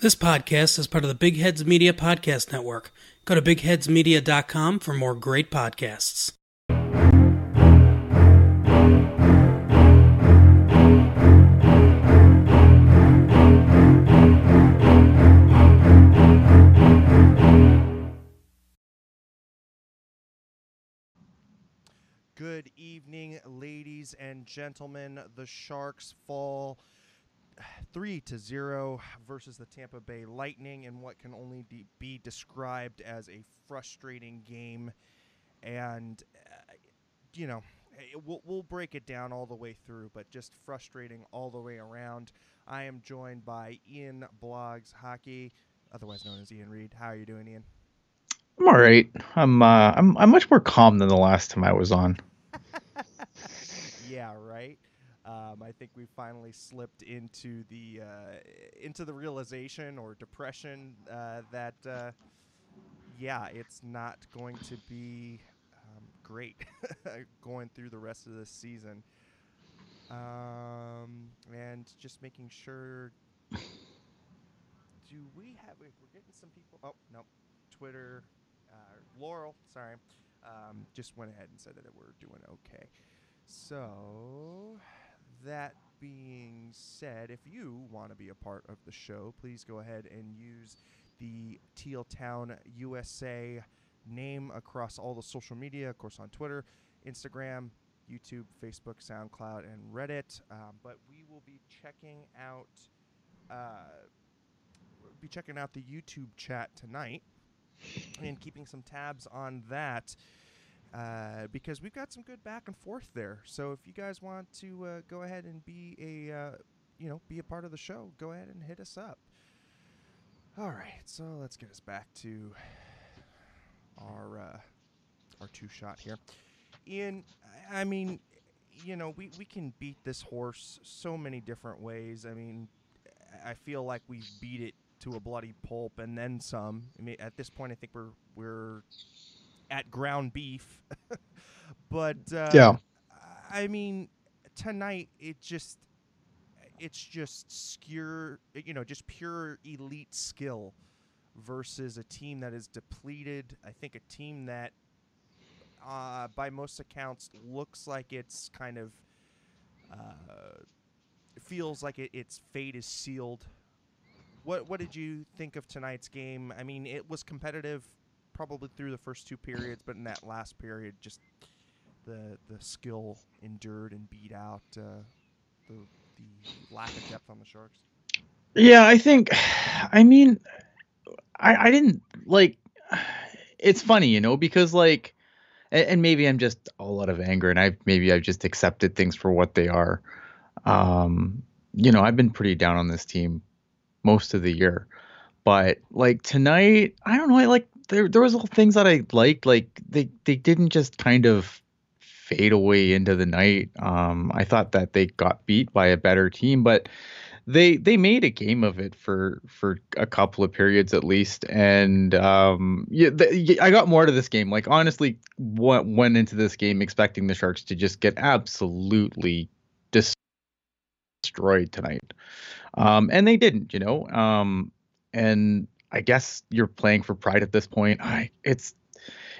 This podcast is part of the Big Heads Media Podcast Network. Go to bigheadsmedia.com for more great podcasts. Good evening, ladies and gentlemen. The Sharks fall three to zero versus the Tampa Bay Lightning in what can only de- be described as a frustrating game. And uh, you know, we'll, we'll break it down all the way through, but just frustrating all the way around. I am joined by Ian Blogs Hockey, otherwise known as Ian Reed. How are you doing, Ian? I'm all right. I'm uh, I'm I'm much more calm than the last time I was on. yeah, right. Um, I think we finally slipped into the uh, into the realization or depression uh, that uh, yeah, it's not going to be um, great going through the rest of this season. Um, and just making sure. Do we have? We're getting some people. Oh no, Twitter. Uh, Laurel, sorry, um, just went ahead and said that we're doing okay. So, that being said, if you want to be a part of the show, please go ahead and use the Teal Town USA name across all the social media, of course, on Twitter, Instagram, YouTube, Facebook, SoundCloud, and Reddit. Um, but we will be checking out. Uh, be checking out the YouTube chat tonight and keeping some tabs on that uh, because we've got some good back and forth there. So if you guys want to uh, go ahead and be a uh, you know be a part of the show, go ahead and hit us up. All right, so let's get us back to our uh, our two shot here. Ian, I mean, you know, we, we can beat this horse so many different ways. I mean, I feel like we've beat it to a bloody pulp and then some. I mean, at this point, I think we're we're at ground beef. but uh, Yeah. I mean, tonight it just it's just skewer, you know, just pure elite skill versus a team that is depleted. I think a team that, uh, by most accounts, looks like it's kind of uh, feels like it, its fate is sealed. What what did you think of tonight's game? I mean, it was competitive probably through the first two periods, but in that last period, just the the skill endured and beat out uh, the the lack of depth on the Sharks. Yeah, I think. I mean, I I didn't like. It's funny, you know, because like, and, and maybe I'm just all out of anger, and I maybe I've just accepted things for what they are. Um, you know, I've been pretty down on this team most of the year, but like tonight, I don't know. I like there there was little things that I liked. Like they they didn't just kind of fade away into the night. Um, I thought that they got beat by a better team, but they they made a game of it for for a couple of periods at least. And um, yeah, the, I got more to this game. Like honestly, went went into this game expecting the Sharks to just get absolutely destroyed tonight, um, and they didn't. You know, um, and I guess you're playing for pride at this point. I it's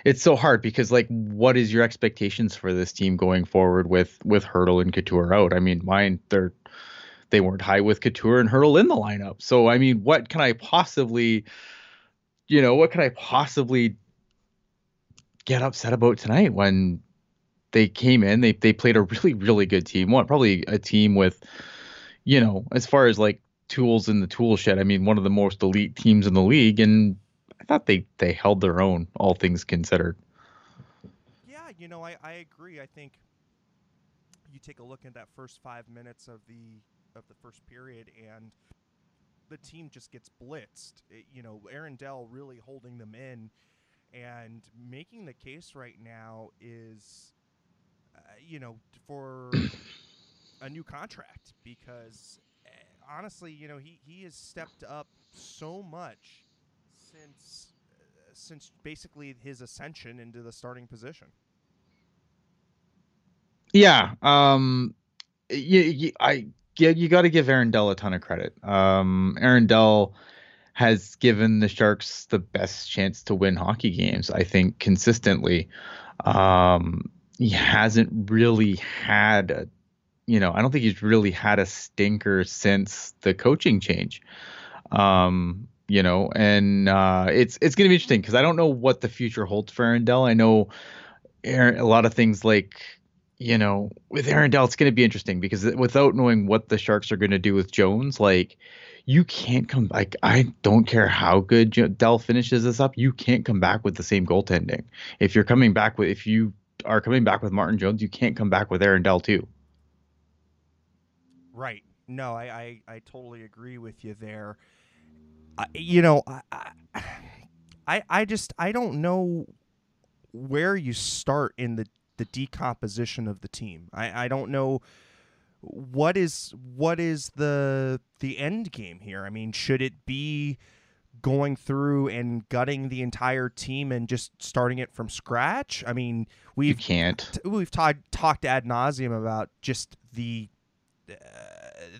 it's so hard because like what is your expectations for this team going forward with with Hertl and Couture out? I mean, mine they're they weren't high with Couture and Hertl in the lineup. So I mean, what can I possibly you know, what can I possibly get upset about tonight when they came in, they they played a really really good team. One probably a team with you know, as far as like tools in the tool shed, I mean, one of the most elite teams in the league and I thought they they held their own, all things considered. Yeah, you know, I, I agree. I think you take a look at that first five minutes of the of the first period, and the team just gets blitzed. It- you know, Aaron Dell really holding them in, and making the case right now is, uh, you know, for a new contract because honestly, you know, he he has stepped up so much since uh, since basically his ascension into the starting position. Yeah, um, you, you, I yeah, you got to give Aaron Dell a ton of credit. Um, Aaron Dell has given the Sharks the best chance to win hockey games. I think consistently. Um, he hasn't really had a, you know, I don't think he's really had a stinker since the coaching change. Um, you know, and uh, it's it's gonna be interesting because I don't know what the future holds for Aaron Dell. I know Aaron, a lot of things like you know with Aaron Dell, it's gonna be interesting because without knowing what the Sharks are gonna do with Jones, like you can't come like I don't care how good Dell finishes this up, you can't come back with the same goaltending. If you're coming back with if you are coming back with Martin Jones, you can't come back with Aaron Dell too. Right. No, I I, I totally agree with you there. I, you know, I, I I just I don't know where you start in the the decomposition of the team. I I don't know what is what is the the end game here? I mean, should it be going through and gutting the entire team and just starting it from scratch? I mean, we've can't. T- we've talked talked ad nauseum about just the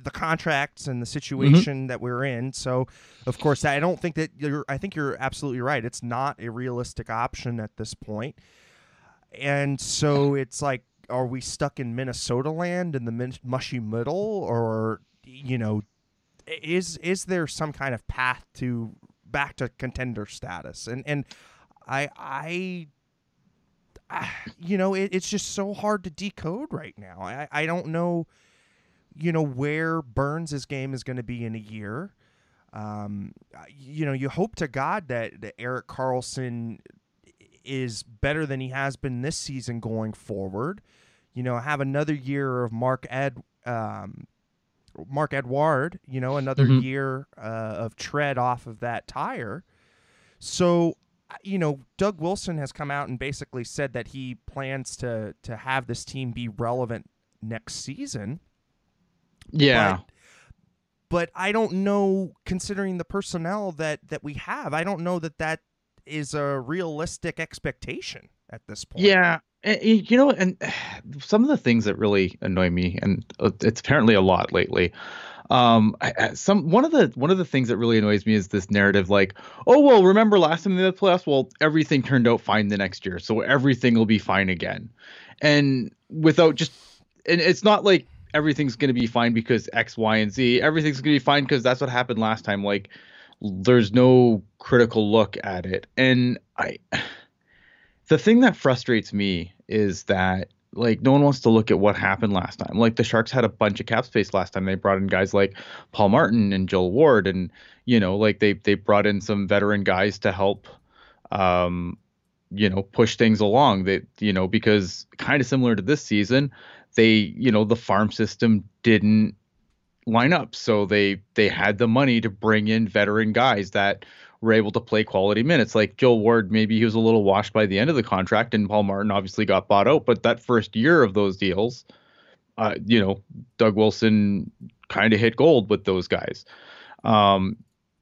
the contracts and the situation mm-hmm. that we're in. So, of course, I don't think that you're. I think you're absolutely right. It's not a realistic option at this point. and so it's like, are we stuck in Minnesota land in the min- mushy middle, or you know, is is there some kind of path to back to contender status? And and I I. you know, it, it's just so hard to decode right now. I, I don't know you know where Burns' game is going to be in a year. Um, you know, you hope to God that, that Erik Karlsson is better than he has been this season going forward. You know, have another year of Mark Ed, um, Marc-Edouard. You know, another mm-hmm. year uh, of tread off of that tire. So, you know, Doug Wilson has come out and basically said that he plans to to have this team be relevant next season. Yeah. But, but I don't know, considering the personnel that that we have, I don't know that that is a realistic expectation at this point. Yeah, you know, and some of the things that really annoy me, and uh, it's apparently a lot lately. Um, some one of the one of the things that really annoys me is this narrative, like, oh well, remember last time had the playoffs? Well, everything turned out fine the next year, so everything will be fine again, and without just, and it's not like everything's going to be fine because X, Y, and Z. Everything's going to be fine because that's what happened last time. Like, there's no critical look at it. And I, the thing that frustrates me is that like no one wants to look at what happened last time. Like the Sharks had a bunch of cap space last time. They brought in guys like Paul Martin and Joel Ward, and you know, like they they brought in some veteran guys to help, um, you know, push things along. That you know, because kind of similar to this season, they you know the farm system didn't line up so they they had the money to bring in veteran guys that were able to play quality minutes like Joel Ward maybe he was a little washed by the end of the contract and Paul Martin obviously got bought out but that first year of those deals uh, you know Doug Wilson kind of hit gold with those guys um,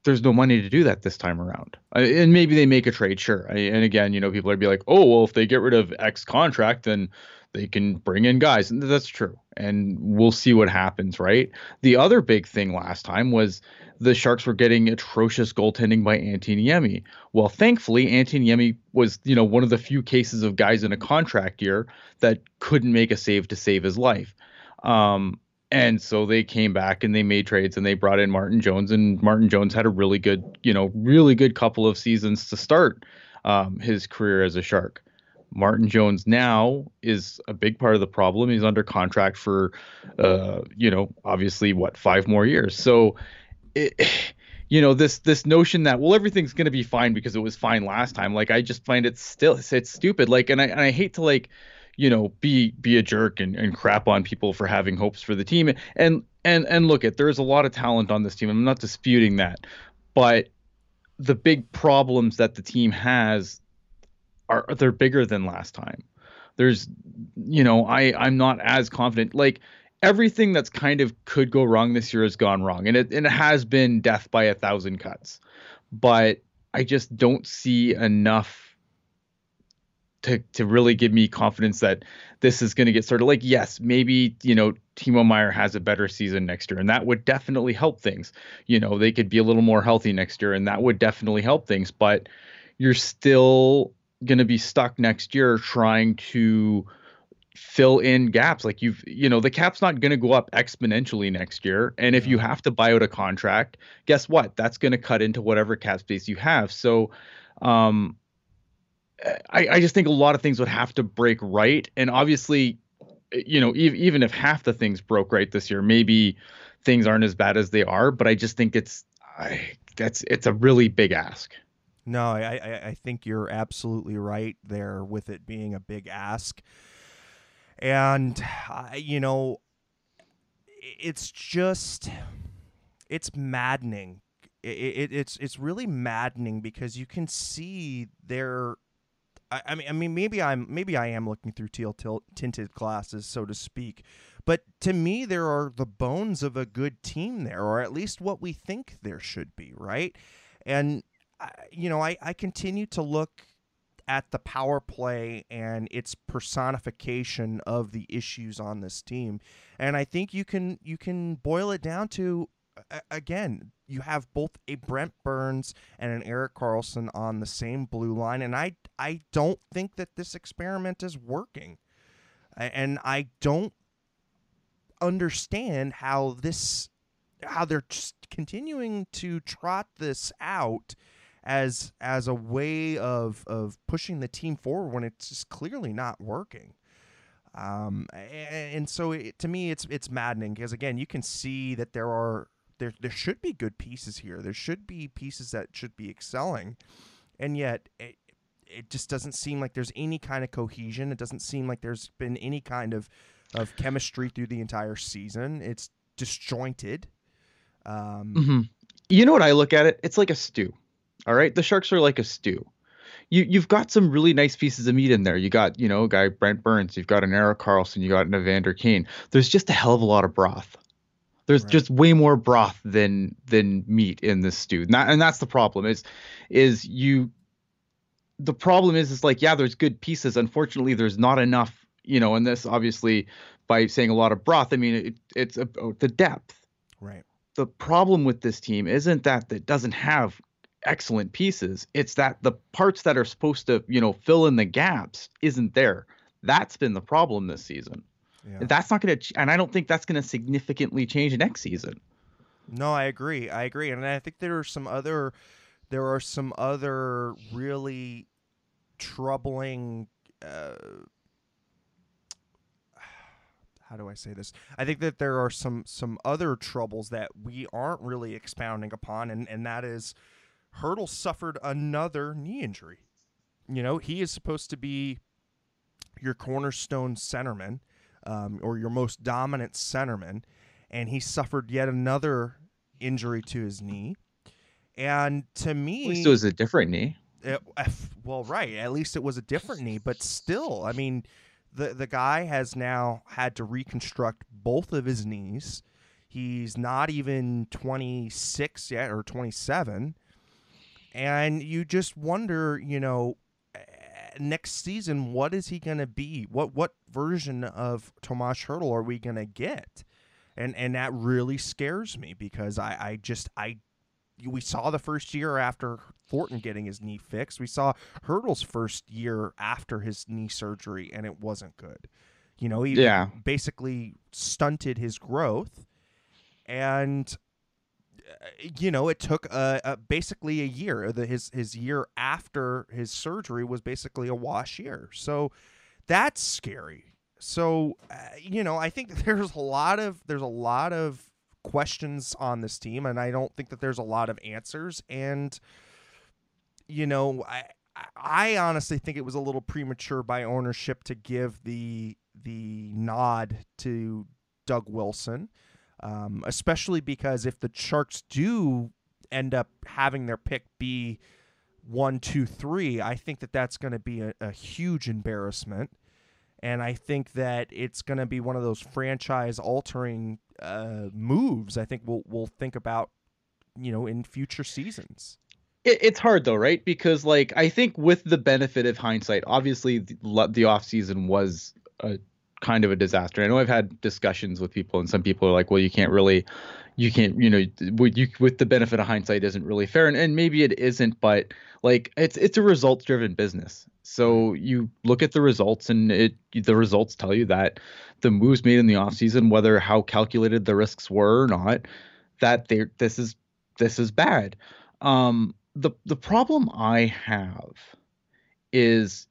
there's no money to do that this time around. And maybe they make a trade, sure. And again, you know, people are be like, oh, well, if they get rid of X contract, then they can bring in guys. And that's true. And we'll see what happens, right? The other big thing last time was the Sharks were getting atrocious goaltending by Antti Niemi. Well, thankfully, Antti Niemi was, you know, one of the few cases of guys in a contract year that couldn't make a save to save his life. Um, and so they came back and they made trades and they brought in Martin Jones and Martin Jones had a really good, you know, really good couple of seasons to start um, his career as a Shark. Martin Jones now is a big part of the problem. He's under contract for, uh, you know, obviously what five more years. So, it, you know, this this notion that well everything's gonna be fine because it was fine last time. Like I just find it still it's stupid. Like and I and I hate to like, you know, be be a jerk and, and crap on people for having hopes for the team. And and and look at there's a lot of talent on this team. I'm not disputing that, but the big problems that the team has are they're bigger than last time. There's, you know, I I'm not as confident. Like everything that's kind of could go wrong this year has gone wrong, and it and it has been death by a thousand cuts. But I just don't see enough to to really give me confidence that this is going to get started. Like, yes, maybe you know Timo Meier has a better season next year, and that would definitely help things. You know, they could be a little more healthy next year, and that would definitely help things. But you're still going to be stuck next year trying to fill in gaps. Like you've you know the cap's not going to go up exponentially next year and if you have to buy out a contract guess what? That's going to cut into whatever cap space you have. So um I, I just think a lot of things would have to break right and obviously you know e- even if half the things broke right this year maybe things aren't as bad as they are but i just think it's I, that's it's a really big ask No, I, I I think you're absolutely right there with it being a big ask, and you know, it's just it's maddening. It, it, it's it's really maddening because you can see there. I, I mean, I mean, maybe I'm maybe I am looking through teal tinted glasses, so to speak. But to me, there are the bones of a good team there, or at least what we think there should be, right? And I- you know, I, I continue to look at the power play and its personification of the issues on this team, and I think you can you can boil it down to again, you have both a Brent Burns and an Erik Karlsson on the same blue line, and I I don't think that this experiment is working, and I don't understand how this how they're just continuing to trot this out as as a way of of pushing the team forward when it's just clearly not working. Um, and so it, to me, it's it's maddening because again, you can see that there are there there should be good pieces here. There should be pieces that should be excelling, and yet it it just doesn't seem like there's any kind of cohesion. It doesn't seem like there's been any kind of of chemistry through the entire season. It's disjointed. Um, hmm You know what I look at it? It's like a stew. All right, the Sharks are like a stew. You you've got some really nice pieces of meat in there. You got you know a guy Brent Burns. You've got an Erik Karlsson. You got an Evander Kane. There's just a hell of a lot of broth. There's Right. just way more broth than than meat in this stew. Not, and that's the problem. Is is you. The problem is is like yeah, there's good pieces. Unfortunately, there's not enough. You know, and this obviously by saying a lot of broth, I mean it, it's about the depth right. the problem with this team isn't that it doesn't have excellent pieces. It's that the parts that are supposed to, you know, fill in the gaps isn't there. That's been the problem this season. Yeah. That's not going to, and I don't think that's going to significantly change next season. No, I agree. I agree, and I think there are some other, there are some other really troubling. Uh, how do I say this? I think that there are some some other troubles that we aren't really expounding upon, and and that is, Hertl suffered another knee injury. You know, he is supposed to be your cornerstone centerman, um, or your most dominant centerman, and he suffered yet another injury to his knee. And to me, At least it was a different knee. it, well, right. At least it was a different knee, but still, I mean, the the guy has now had to reconstruct both of his knees. He's not even 26 yet or 27. And you just wonder, you know, eh, next season what is he going to be? What what version of Tomas Hertl are we going to get? And and that really scares me because I I just I we saw the first year after Thornton getting his knee fixed. We saw Hertl's first year after his knee surgery, and it wasn't good. You know, he Yeah. basically stunted his growth, and you know, it took uh, uh, basically a year. The, his his year after his surgery was basically a wash year. So that's scary. So uh, you know, I think there's a lot of there's a lot of questions on this team, and I don't think that there's a lot of answers. And you know, I I honestly think it was a little premature by ownership to give the the nod to Doug Wilson, um, especially because if the Sharks do end up having their pick be one, two, three, I think that that's going to be a, a huge embarrassment. And I think that it's going to be one of those franchise altering uh, moves. I think we'll we'll think about, you know, in future seasons. It's hard though, right? Because like I think with the benefit of hindsight, obviously the, the off season was a kind of a disaster. I know I've had discussions with people, and some people are like, "Well, you can't really, you can't, you know, with you with the benefit of hindsight isn't really fair," and, and maybe it isn't, but like it's it's a results driven business. So you look at the results, and it the results tell you that the moves made in the offseason, whether how calculated the risks were or not, that they this is this is bad. Um, the the problem I have is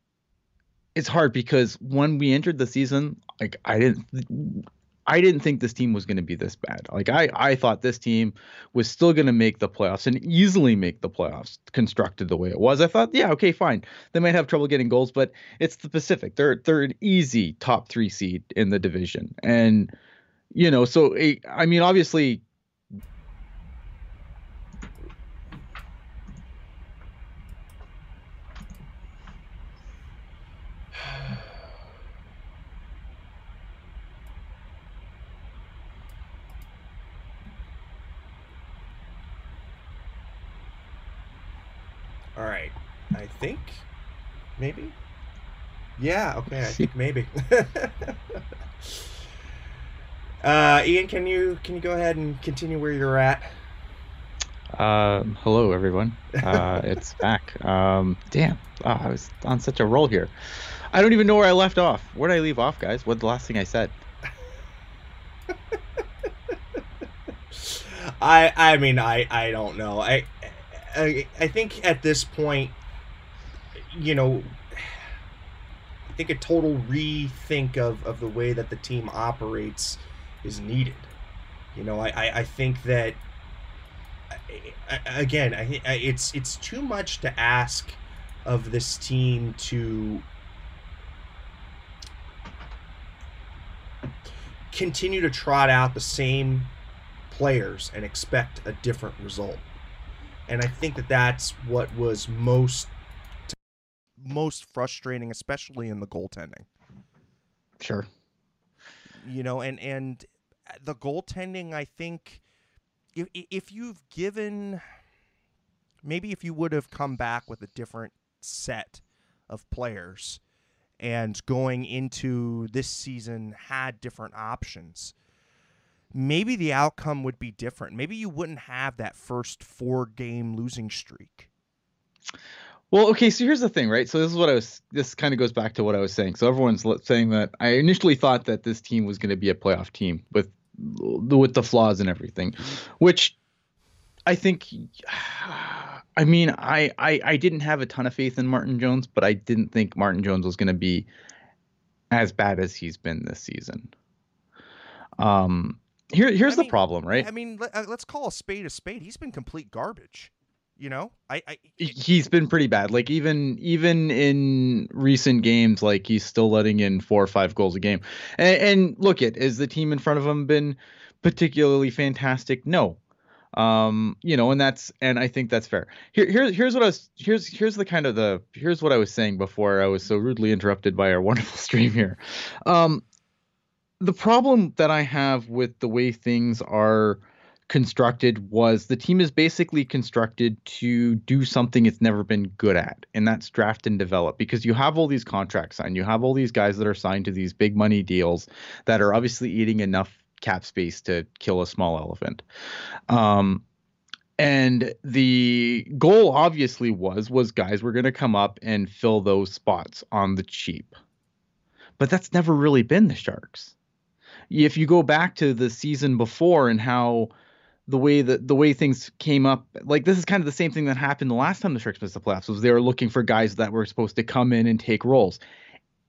it's hard because when we entered the season, like I didn't I didn't think this team was going to be this bad. Like I I thought this team was still going to make the playoffs and easily make the playoffs constructed the way it was. I thought, yeah, okay, fine. They might have trouble getting goals, but it's the Pacific. They're they're an easy top 3 seed in the division. And you know, so eh, I mean obviously think maybe. Yeah. Okay. I think maybe. uh, Ian, can you can you go ahead and continue where you're at? Um, hello, everyone. Uh, it's back. Um, damn, oh, I was on such a roll here. I don't even know where I left off. Where did I leave off, guys? What's the last thing I said? I I mean I I don't know. I I, I think at this point you know, I think a total rethink of, of the way that the team operates is needed. You know, I, I, I think that again, I, I, it's it's too much to ask of this team to continue to trot out the same players and expect a different result. And I think that that's what was most most frustrating, especially in the goaltending. Sure. You know, and and the goaltending, I think, if if you've given, maybe if you would have come back with a different set of players, and going into this season had different options maybe the outcome would be different. Maybe you wouldn't have that first four game losing streak. Well, okay, so here's the thing, right? So this is what I was. This kind of goes back to what I was saying. So everyone's saying that I initially thought that this team was going to be a playoff team with with the flaws and everything, which I think. I mean, I, I I didn't have a ton of faith in Martin Jones, but I didn't think Martin Jones was going to be as bad as he's been this season. Um, here here's I mean, the problem, right? I mean, let, us uh, call a spade a spade. He's been complete garbage. You know, I, I he's been pretty bad. Like even even in recent games, like he's still letting in four or five goals a game. And, and look at is the team in front of him been particularly fantastic? No. Um, you know, and that's and I think that's fair. Here, here's here's what I was here's here's the kind of the here's what I was saying before I was so rudely interrupted by our wonderful stream here. Um, the problem that I have with the way things are constructed was the team is basically constructed to do something it's never been good at, and that's draft and develop. Because you have all these contracts signed, you have all these guys that are signed to these big money deals that are obviously eating enough cap space to kill a small elephant. Um, and the goal obviously was was guys were going to come up and fill those spots on the cheap. But that's never really been the Sharks. If you go back to the season before and how the way that the way things came up like this is kind of the same thing that happened the last time the Sharks missed the playoffs was they were looking for guys that were supposed to come in and take roles.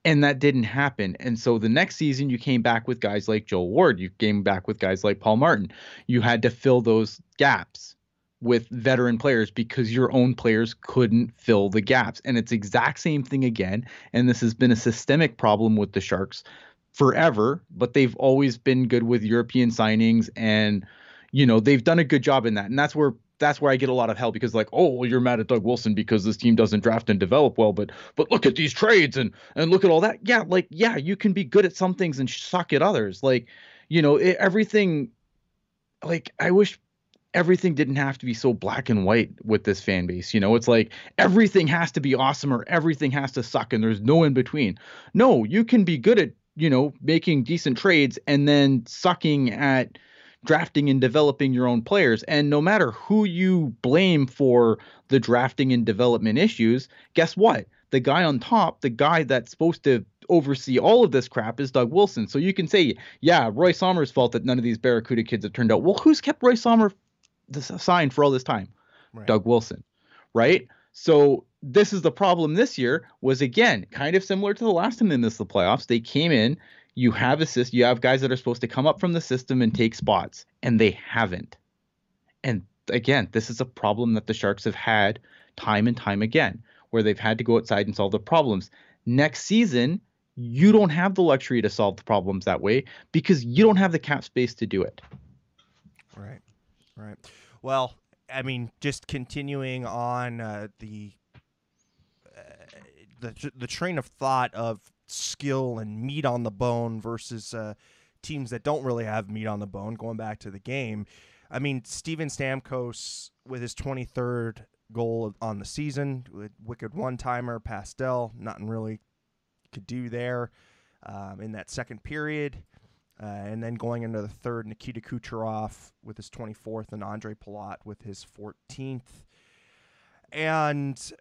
And that didn't happen. And so the next season you came back with guys like Joel Ward. You came back with guys like Paul Martin. You had to fill those gaps with veteran players because your own players couldn't fill the gaps. And it's exact same thing again. And this has been a systemic problem with the Sharks forever but they've always been good with European signings and you know they've done a good job in that, and that's where that's where I get a lot of hell because like, oh, well, you're mad at Doug Wilson because this team doesn't draft and develop well, but but look at these trades and and look at all that. Yeah, like yeah, you can be good at some things and suck at others. Like, you know, it, everything. Like I wish everything didn't have to be so black and white with this fan base. You know, it's like everything has to be awesome or everything has to suck and there's no in between. No, you can be good at you know, making decent trades and then sucking at drafting and developing your own players. And no matter who you blame for the drafting and development issues, guess what? The guy on top, the guy that's supposed to oversee all of this crap is Doug Wilson. So you can say, yeah, Roy Sommer's fault that none of these Barracuda kids have turned out. Well, who's kept Roy Sommer signed for all this time? Right. Doug Wilson, right? So this is the problem this year was again kind of similar to the last time they missed the playoffs. They came in, you have assist, you have guys that are supposed to come up from the system and take spots, and they haven't. And again, this is a problem that the Sharks have had time and time again, where they've had to go outside and solve the problems. Next season, you don't have the luxury to solve the problems that way because you don't have the cap space to do it. Right. Right. Well, I mean, just continuing on uh, the the the train of thought of skill and meat on the bone versus uh, teams that don't really have meat on the bone. Going back to the game, I mean, Steven Stamkos with his 23rd goal on the season, wicked one timer, Pastel, nothing really could do there um, in that second period. Uh, and then going into the third, Nikita Kucherov with his 24th and Ondrej Palat with his 14th. And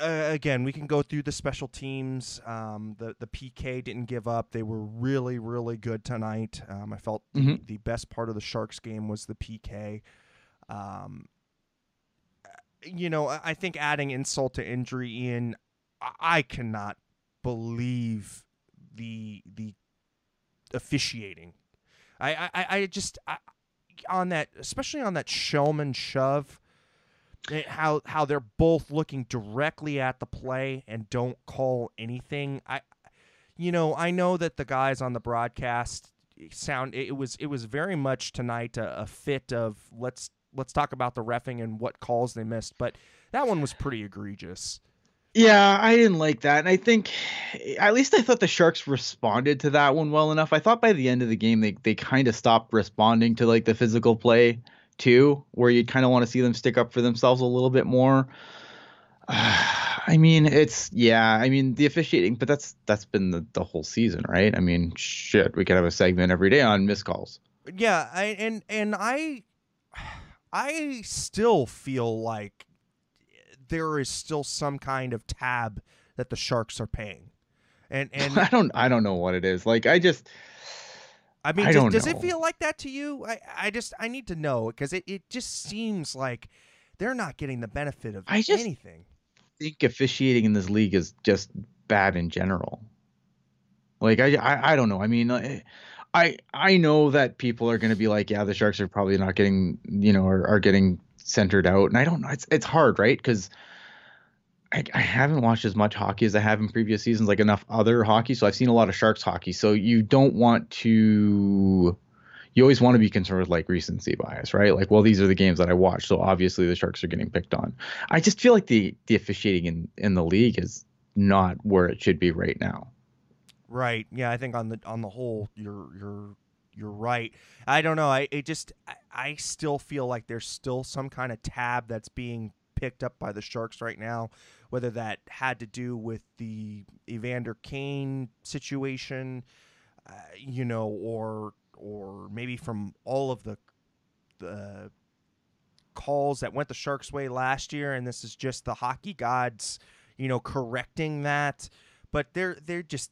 uh, again, we can go through the special teams. Um, the the PK didn't give up; they were really, really good tonight. Um, I felt mm-hmm. the, the, best part of the Sharks game was the PK. Um, you know, I think adding insult to injury, Ian, I cannot believe the the officiating. I I, I just I, on that, especially on that Shellman shove, Eh, how how they're both looking directly at the play and don't call anything. I, you know, I know that the guys on the broadcast eh, sound it was it was very much tonight a, a fit of let's let's talk about the refing and what calls they missed, but that one was pretty egregious. Yeah, I didn't like that. And I think eh, at least I thought the Sharks responded to that one well enough. I thought by the end of the game they they kind of stopped responding to like the physical play too, where you'd kind of want to see them stick up for themselves a little bit more. I mean, it's yeah, I mean the officiating, but that's that's been the, the whole season, right? I mean, shit, we could have a segment every day on missed calls. Yeah, I and and I I still feel like there is still some kind of tab that the Sharks are paying. And and I don't I don't know what it is. Like I just I mean, I does, does it feel like that to you? I, I just I need to know because it, it just seems like they're not getting the benefit of anything. I just anything. think officiating in this league is just bad in general. Like I I, I don't know. I mean, eh, I I know that people are going to be like, yeah, the Sharks are probably not getting you know are, are getting centered out. And I don't know. It's it's hard, right? Because I, I haven't watched as much hockey as I have in previous seasons, like enough other hockey. So I've seen a lot of Sharks hockey. So you don't want to. You always want to be concerned with like recency bias, right? Like, well, these are the games that I watch, so obviously the Sharks are getting picked on. I just feel like the the officiating in in the league is not where it should be right now. Right. Yeah, I think on the on the whole, you're you're you're right. I don't know. I it just I, I still feel like there's still some kind of tab that's being picked up by the Sharks right now, whether that had to do with the Evander Kane situation, uh, you know, or or maybe from all of the the calls that went the Sharks' way last year, and this is just the hockey gods, you know, correcting that. But they're they're just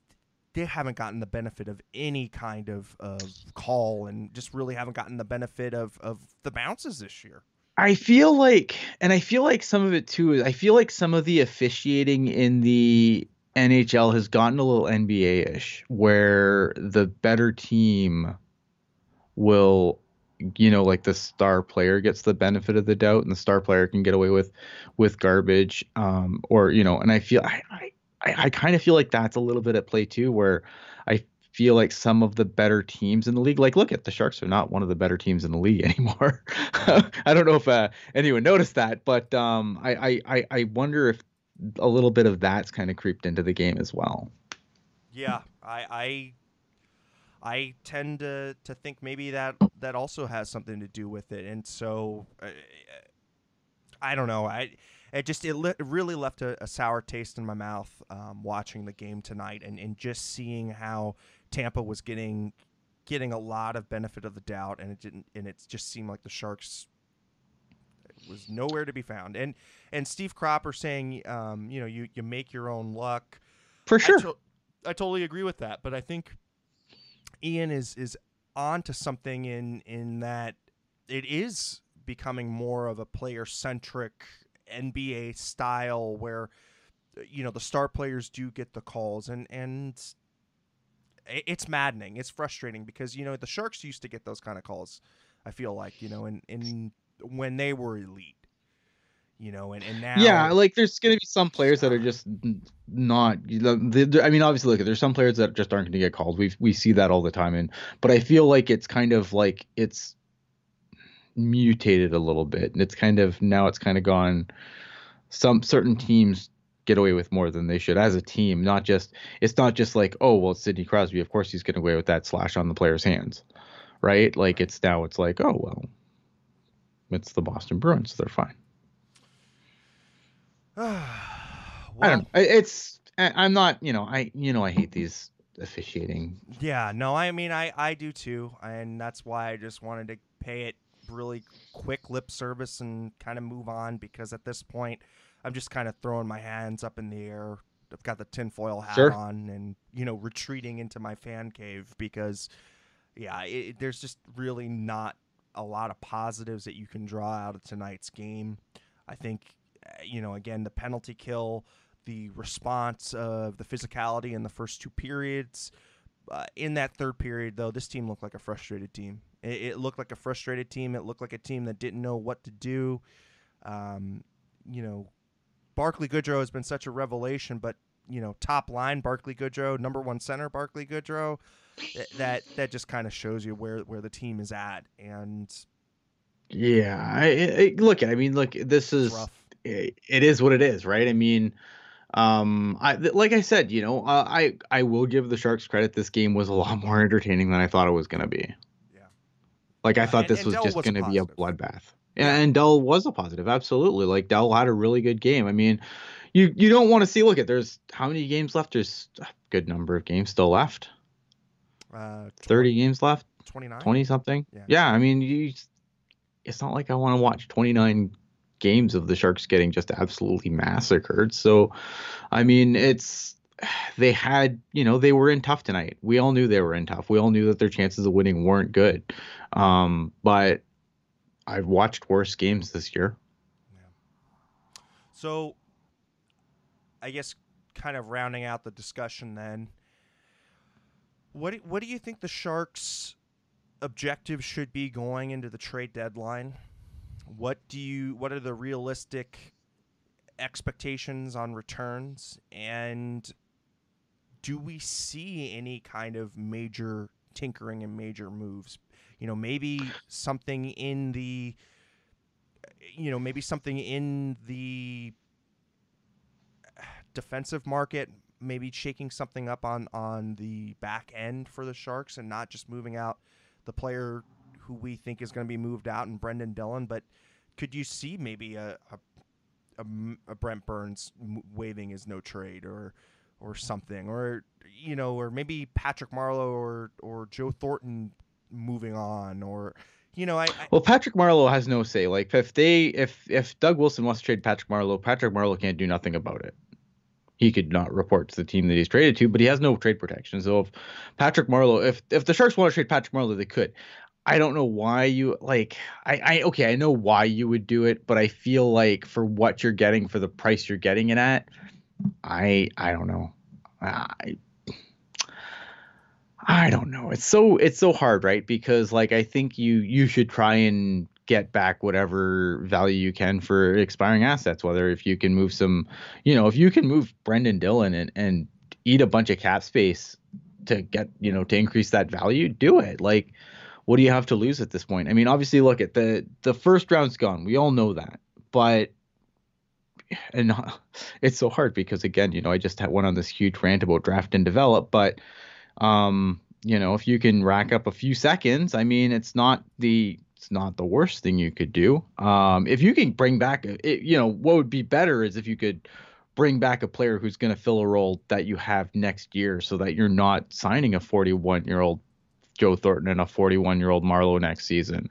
they haven't gotten the benefit of any kind of, of call and just really haven't gotten the benefit of, of the bounces this year. I feel like, and I feel like some of it too is I feel like some of the officiating in the NHL has gotten a little NBA ish, where the better team will, you know, like the star player gets the benefit of the doubt, and the star player can get away with with garbage, um, or you know, and I feel I, I I, kind of feel like that's a little bit at play too, where feel like some of the better teams in the league, like look at the Sharks are not one of the better teams in the league anymore. I don't know if uh, anyone noticed that, but um, I, I I wonder if a little bit of that's kind of creeped into the game as well. Yeah, I I I tend to to think maybe that that also has something to do with it, and so uh, I don't know. I it just it, li- really left a, a, sour taste in my mouth um, watching the game tonight and, and just seeing how Tampa was getting getting a lot of benefit of the doubt and it didn't and it just seemed like the Sharks was nowhere to be found. And and Steve Cropper saying um, you know you you make your own luck. For sure. I, to- I totally agree with that but I think Ian is is on to something in in that it is becoming more of a player centric NBA style where you know the star players do get the calls and and it's maddening. It's frustrating because you know the Sharks used to get those kind of calls. I feel like you know in in when they were elite. You know, and, and now yeah, like there's gonna be some players that are just not. I mean, obviously, look, there's some players that just aren't gonna get called. We we see that all the time, and but I feel like it's kind of like it's mutated a little bit. And it's kind of now it's kind of gone. Some certain teams get away with more than they should as a team. Not just it's not just like oh well it's Sidney Crosby. Of course he's getting away with that slash on the player's hands, right? Like it's now it's like oh well, it's the Boston Bruins. They're fine. well, I don't. Know. It's I'm not. You know I you know I hate these officiating. Yeah, no, I mean I I do too, and that's why I just wanted to pay it really quick lip service and kind of move on because at this point, I'm just kind of throwing my hands up in the air. I've got the tinfoil hat sure. on and, you know, retreating into my fan cave because, yeah, it, there's just really not a lot of positives that you can draw out of tonight's game. I think, eh, you know, again, the penalty kill, the response of the physicality in the first two periods. Uh, in that third period, though, this team looked like a frustrated team. It, it, looked like a frustrated team. It looked like a team that didn't know what to do. Um, you know, Barclay Goodrow has been such a revelation, but you know, top line Barclay Goodrow, number one center Barclay Goodrow, that that just kind of shows you where where the team is at. And yeah, I, I look. I mean, look, this is it, it is what it is, right? I mean. Um, I like I said, you know, uh, I I will give the Sharks credit. This game was a lot more entertaining than I thought it was going to be. Yeah, like I thought and, this and was just going to be a bloodbath. Yeah, and Dell was a positive, absolutely. Like Dell had a really good game. I mean, you you don't want to see. Look at there's how many games left? There's a good number of games still left. Uh, 20, thirty games left. Twenty nine. Twenty something. Yeah. yeah. I mean, you. It's not like I want to watch twenty nine games of the Sharks getting just absolutely massacred. So, I mean, it's they had, you know, they were in tough tonight. We all knew they were in tough. We all knew that their chances of winning weren't good. Um, but I've watched worse games this year. Yeah. So, I guess, kind of rounding out the discussion, then, what do, what do you think the Sharks' objective should be going into the trade deadline? What do you? What are the realistic expectations on returns and do we see any kind of major tinkering and major moves? You know, maybe something in the, you know, maybe something in the defensive market, maybe shaking something up on on the back end for the Sharks and not just moving out the player who we think is going to be moved out and Brendan Dillon, but could you see maybe a, a a, a Brent Burns waving his no trade or or something, or you know, or maybe Patrick Marleau or or Joe Thornton moving on, or you know, I, I, well, Patrick Marleau has no say. Like if they if if Doug Wilson wants to trade Patrick Marleau, Patrick Marleau can't do nothing about it. He could not report to the team that he's traded to, but he has no trade protection. So if Patrick Marleau, if if the Sharks want to trade Patrick Marleau, they could. I don't know why you like I, I okay, I know why you would do it, but I feel like for what you're getting for the price you're getting it at, I I don't know. I I don't know. It's so it's so hard, right? Because like I think you you should try and get back whatever value you can for expiring assets. Whether if you can move some, you know, if you can move Brendan Dillon and and eat a bunch of cap space to get you know to increase that value, do it. Like, what do you have to lose at this point? I mean, obviously, look at the the first round's gone. We all know that, but and it's so hard because again, you know, I just went on this huge rant about draft and develop, but um, you know, if you can rack up a few seconds, I mean, it's not the it's not the worst thing you could do. Um, if you can bring back, it, you know, what would be better is if you could bring back a player who's going to fill a role that you have next year, so that you're not signing a 41 year old Joe Thornton and a 41 year old Marleau next season,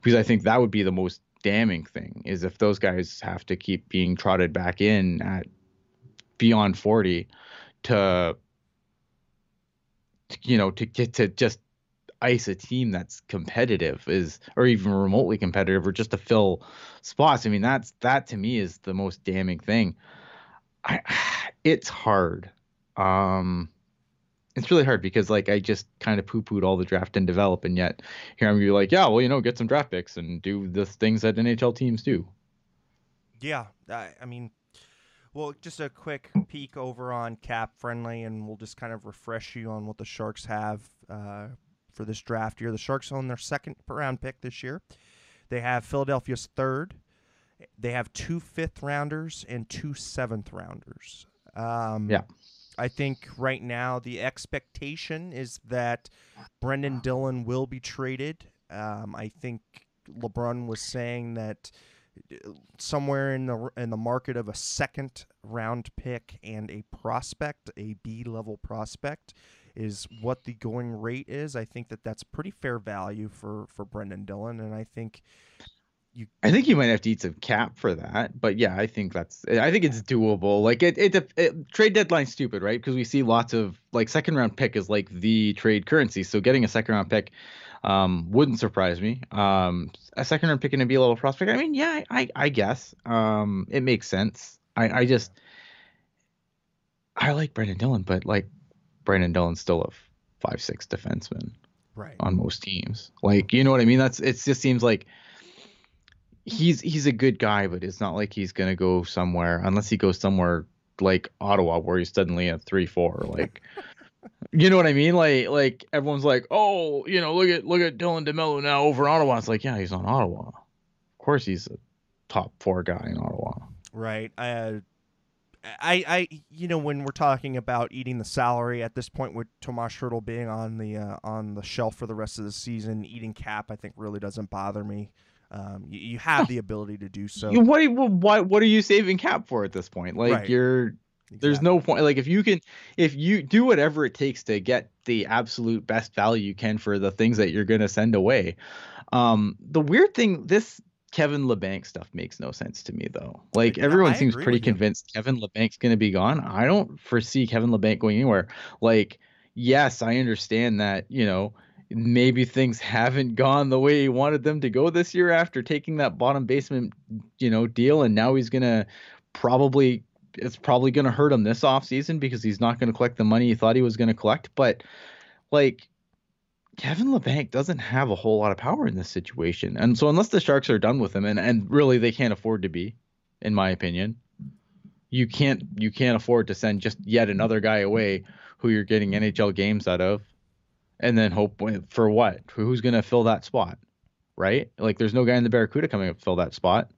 because I think that would be the most damning thing is if those guys have to keep being trotted back in at beyond 40 to you know to get to just ice a team that's competitive is or even remotely competitive or just to fill spots. I mean that's that to me is the most damning thing. I it's hard. Um it's really hard because like i just kind of poo-pooed all the draft and develop and yet here i'm gonna be like yeah well you know get some draft picks and do the things that nhl teams do. Yeah i, I mean well, just a quick peek over on Cap Friendly, and we'll just kind of refresh you on what the Sharks have uh, for this draft year. The Sharks own their second round pick this year. They have Philadelphia's third. They have two fifth rounders and two seventh rounders. Um, yeah. I think right now the expectation is that Brendan Dillon will be traded. Um, I think LeBrun was saying that somewhere in the in the market of a second round pick and a prospect, a B level prospect, is what the going rate is. I think that that's pretty fair value for for Brendan Dillon, and I think you. I think you might have to eat some cap for that, but yeah, I think that's. I think it's doable. Like it, it, it trade deadline stupid, right? Because we see lots of like second round pick is like the trade currency. So getting a second round pick um, wouldn't surprise me. Um, a second round pick and a B level prospect. I mean, yeah, I, I guess. Um, it makes sense. I, I just, I like Brendan Dillon, but like Brendan Dillon's still a five six defenseman, right? On most teams, like you know what I mean. That's it. Just seems like he's he's a good guy, but it's not like he's gonna go somewhere unless he goes somewhere like Ottawa where he's suddenly a three four. Like you know what I mean? Like like everyone's like, oh, you know, look at look at Dylan DeMelo now over Ottawa. It's like, yeah, he's on Ottawa. Of course, he's a top four guy in Ottawa. Right. Uh, I I you know when we're talking about eating the salary at this point with Tomas Hertl being on the uh, on the shelf for the rest of the season, eating cap I think really doesn't bother me. Um, you, you have the ability to do so. What what what are you saving cap for at this point? Like right. you're Exactly. There's no point. Like if you can, if you do whatever it takes to get the absolute best value you can for the things that you're going to send away. Um, the weird thing, this Kevin Labanc stuff makes no sense to me though. Like everyone seems pretty convinced you. Kevin Labanc's going to be gone. I don't foresee Kevin Labanc going anywhere. Like, yes, I understand that, you know, maybe things haven't gone the way he wanted them to go this year after taking that bottom basement, you know, deal and now he's going to probably it's probably going to hurt him this offseason because he's not going to collect the money he thought he was going to collect. But like Kevin Labanc doesn't have a whole lot of power in this situation. And so unless the Sharks are done with him and, and really they can't afford to be, in my opinion, you can't you can't afford to send just yet another guy away who you're getting NHL games out of and then hope for what? Who's going to fill that spot? Right? Like there's no guy in the Barracuda coming up to fill that spot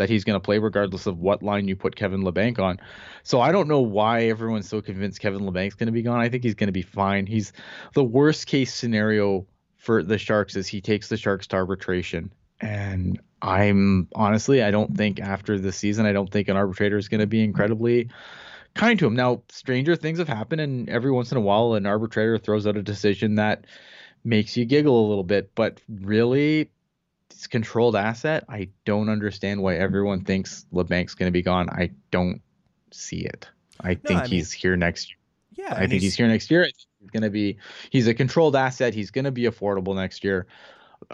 that he's going to play regardless of what line you put Kevin Labanc on. So I don't know why everyone's so convinced Kevin Labanc's going to be gone. I think he's going to be fine. He's the worst case scenario for the Sharks is he takes the Sharks to arbitration. And I'm honestly, I don't think after the season, I don't think an arbitrator is going to be incredibly kind to him. Now, stranger things have happened, and every once in a while, an arbitrator throws out a decision that makes you giggle a little bit. But really, controlled asset. I don't understand why everyone thinks Labanc's going to be gone. I don't see it. I no, think I he's mean, here next year. Yeah, I think he's, he's, here next year. He's going to be. He's a controlled asset. He's going to be affordable next year.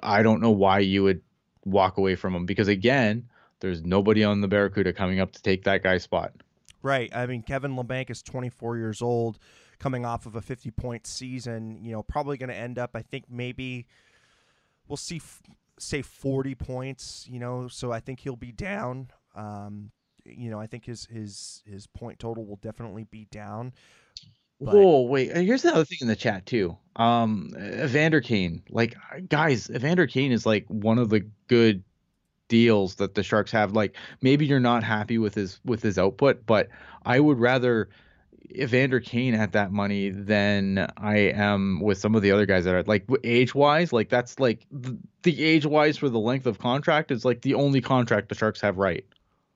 I don't know why you would walk away from him because again, there's nobody on the Barracuda coming up to take that guy's spot. Right. I mean, Kevin Labanc is 24 years old, coming off of a 50 point season. You know, probably going to end up. I think maybe we'll see say 40 points, you know, so I think he'll be down. Um, you know, I think his his his point total will definitely be down. But... Whoa, wait. Here's another thing in the chat too. Um, Evander Kane, like guys, Evander Kane is like one of the good deals that the Sharks have. Like maybe you're not happy with his with his output, but I would rather Evander Kane at that money than I am with some of the other guys that are like age wise. Like that's like the, the age wise for the length of contract is like the only contract the Sharks have right.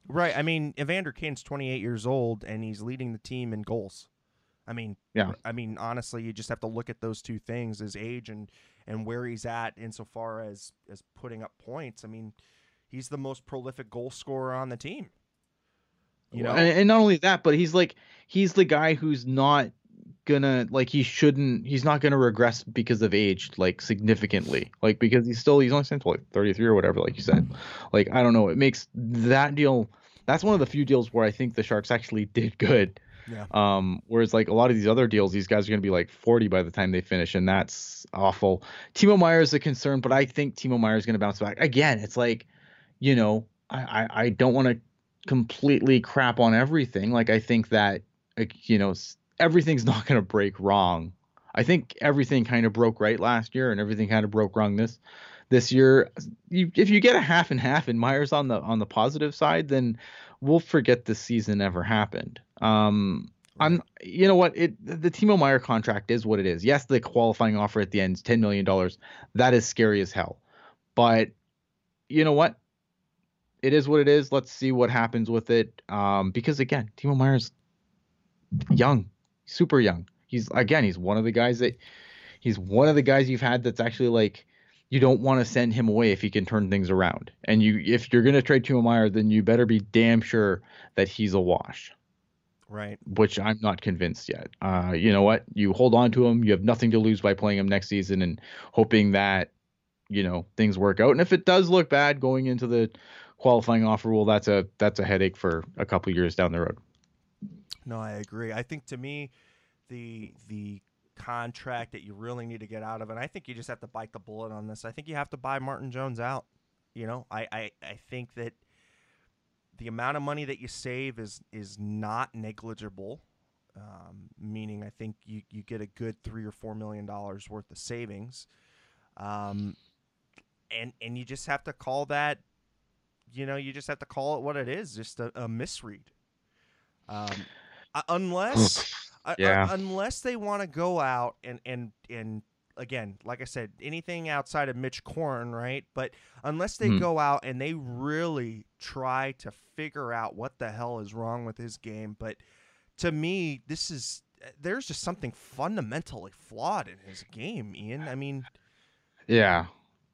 Right. I mean, Evander Kane's 28 years old and he's leading the team in goals. I mean, yeah. I mean, honestly, you just have to look at those two things: his age and and where he's at insofar as as putting up points. I mean, he's the most prolific goal scorer on the team. You know, and, and not only that, but he's like he's the guy who's not gonna like he shouldn't he's not gonna regress because of age like significantly like because he's still he's only since like 33 or whatever like you said like i don't know it makes that deal that's one of the few deals where i think the sharks actually did good yeah. Um, whereas like a lot of these other deals, these guys are going to be like 40 by the time they finish, and that's awful. Timo Meier is a concern, but I think Timo Meier is going to bounce back. Again, it's like, you know, I I, I don't want to completely crap on everything. Like I think that like, you know everything's not going to break wrong. I think everything kind of broke right last year, and everything kind of broke wrong this this year. You, if you get a half and half, and Myers on the on the positive side, then we'll forget this season ever happened. Um, I'm, you know what? It the Timo Meier contract is what it is. Yes, the qualifying offer at the end is ten million dollars. That is scary as hell. But you know what? It is what it is. Let's see what happens with it. Um, because again, Timo Meier's young, super young. He's again, he's one of the guys that he's one of the guys you've had that's actually like you don't want to send him away if he can turn things around. And you if you're gonna trade Timo Meier, then you better be damn sure that he's a wash. Right. Which I'm not convinced yet. Uh, you know what? You hold on to him. You have nothing to lose by playing him next season and hoping that, you know, things work out. And if it does look bad going into the qualifying offer, rule, that's a that's a headache for a couple years down the road. No, I agree. I think to me, the the contract that you really need to get out of, and I think you just have to bite the bullet on this. I think you have to buy Martin Jones out. You know, I I, I think that the amount of money that you save is is not negligible. Um, meaning, I think you, you get a good three or four million dollars worth of savings, um, and and you just have to call that, you know, you just have to call it what it is, just a, a misread. Um, unless, yeah. uh, unless they want to go out and and and again, like I said, anything outside of Mitch Korn, right? But unless they mm-hmm. go out and they really try to figure out what the hell is wrong with his game, but to me, this is there's just something fundamentally flawed in his game, Ian. I mean, yeah,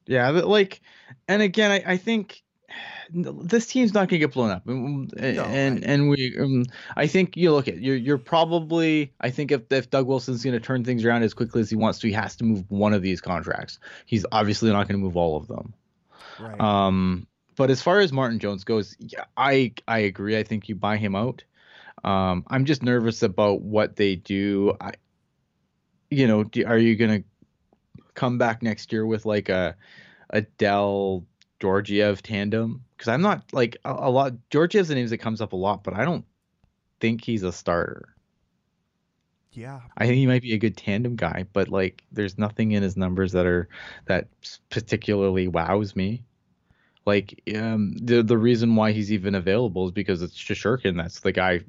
yeah, like, and again, I, I think this team's not going to get blown up, and no, and, I, and we, um, I think you look at you're you're probably I think if if Doug Wilson's going to turn things around as quickly as he wants to, he has to move one of these contracts. He's obviously not going to move all of them. Right. Um, but as far as Martin Jones goes, yeah, I I agree. I think you buy him out. Um, I'm just nervous about what they do. I, you know, do, are you going to come back next year with like a a Dell Georgiev tandem because I'm not like a, a lot. Georgiev's the names that comes up a lot, but I don't think he's a starter. Yeah, I think he might be a good tandem guy, but like, there's nothing in his numbers that are that particularly wows me. Like, um, the the reason why he's even available is because it's Shesterkin. That's the guy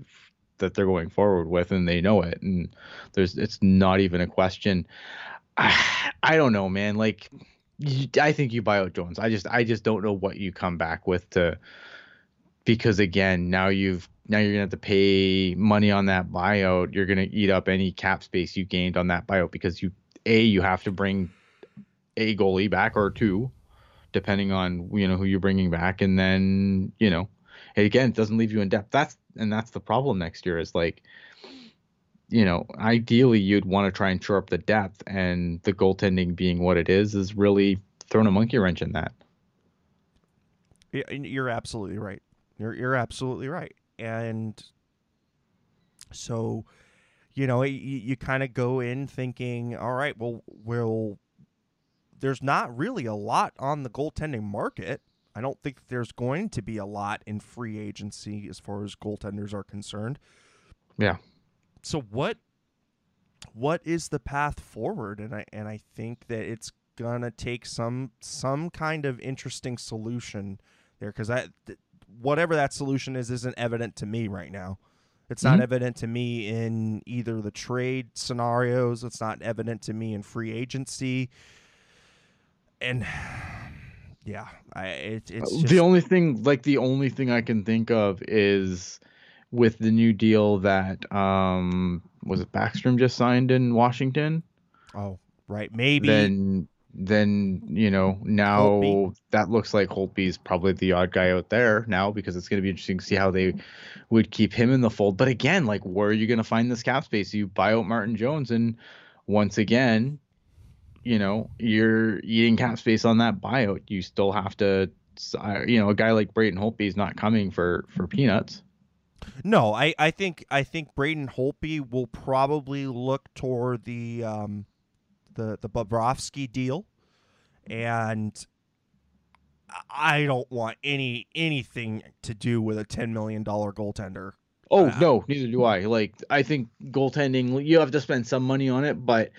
that they're going forward with, and they know it. And there's it's not even a question. I, I don't know, man. Like I think you buy out Jones. I just I just don't know what you come back with to because again now you've now you're gonna have to pay money on that buyout. You're gonna eat up any cap space you gained on that buyout because you a you have to bring a goalie back or two, depending on you know who you're bringing back, and then you know again it doesn't leave you in depth. That's and that's the problem next year is like you know, ideally you'd want to try and shore up the depth, and the goaltending being what it is is really throwing a monkey wrench in that. You're absolutely right. You're you're absolutely right, and so you know you, you kind of go in thinking, all right, well, we'll. There's not really a lot on the goaltending market. I don't think there's going to be a lot in free agency as far as goaltenders are concerned. Yeah so what what is the path forward and i and i think that it's gonna take some some kind of interesting solution there because that th- whatever that solution is isn't evident to me right now It's not Mhm. evident to me in either the trade scenarios. It's not evident to me in free agency. And yeah, I it, it's just, the only thing like the only thing I can think of is with the new deal that um was it Backstrom just signed in Washington. oh right maybe Then then you know now Holtby. that looks like Holtby's probably the odd guy out there now because it's going to be interesting to see how they would keep him in the fold. But again, like where are you going to find this cap space? You buy out Martin Jones, and once again, you know you're eating cap space on that buyout. You still have to, uh, you know, a guy like Braden Holtby is not coming for for peanuts. No, I, I think I think Braden Holtby will probably look toward the um, the the Bobrovsky deal, and I don't want any anything to do with a ten million dollar goaltender. Oh Uh, no, neither do I. Like I think goaltending, you have to spend some money on it, but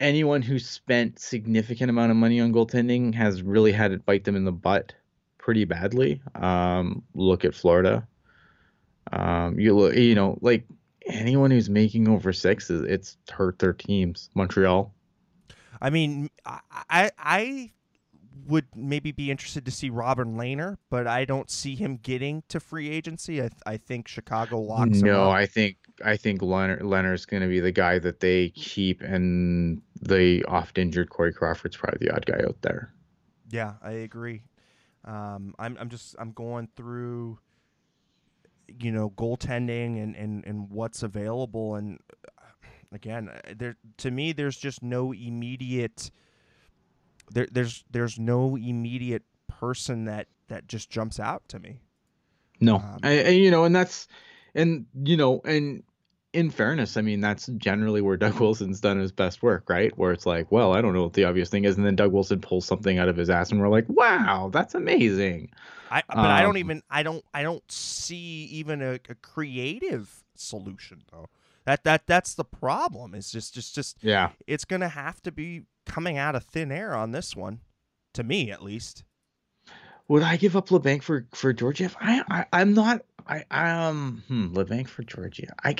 anyone who spent significant amount of money on goaltending has really had it bite them in the butt pretty badly. Um, look at Florida. Um, you look, you know, like anyone who's making over six, it's hurt their teams. Montreal. I mean, I I, would maybe be interested to see Robin Lehner, but I don't see him getting to free agency. I I think Chicago locks him No, up. I think I think Lehner, Lehner's going to be the guy that they keep, and the oft injured Corey Crawford's probably the odd guy out there. Yeah, I agree. Um, I'm I'm just I'm going through, you know, goaltending and and and what's available, and uh, again, uh, there to me, there's just no immediate. There, there's there's no immediate person that that just jumps out to me. No, Um, I, I- you know, and that's, and you know, and in fairness, I mean, that's generally where Doug Wilson's done his best work, right? Where it's like, well, I don't know what the obvious thing is, and then Doug Wilson pulls something out of his ass, and we're like, wow, that's amazing. I but I don't Um, even I don't I don't see even a, a creative solution though. That that that's the problem. It's just just just Yeah, it's going to have to be coming out of thin air on this one, to me at least. would I give up Labanc for for Georgiev? I, I I'm not. I um hmm, Labanc for Georgiev. I.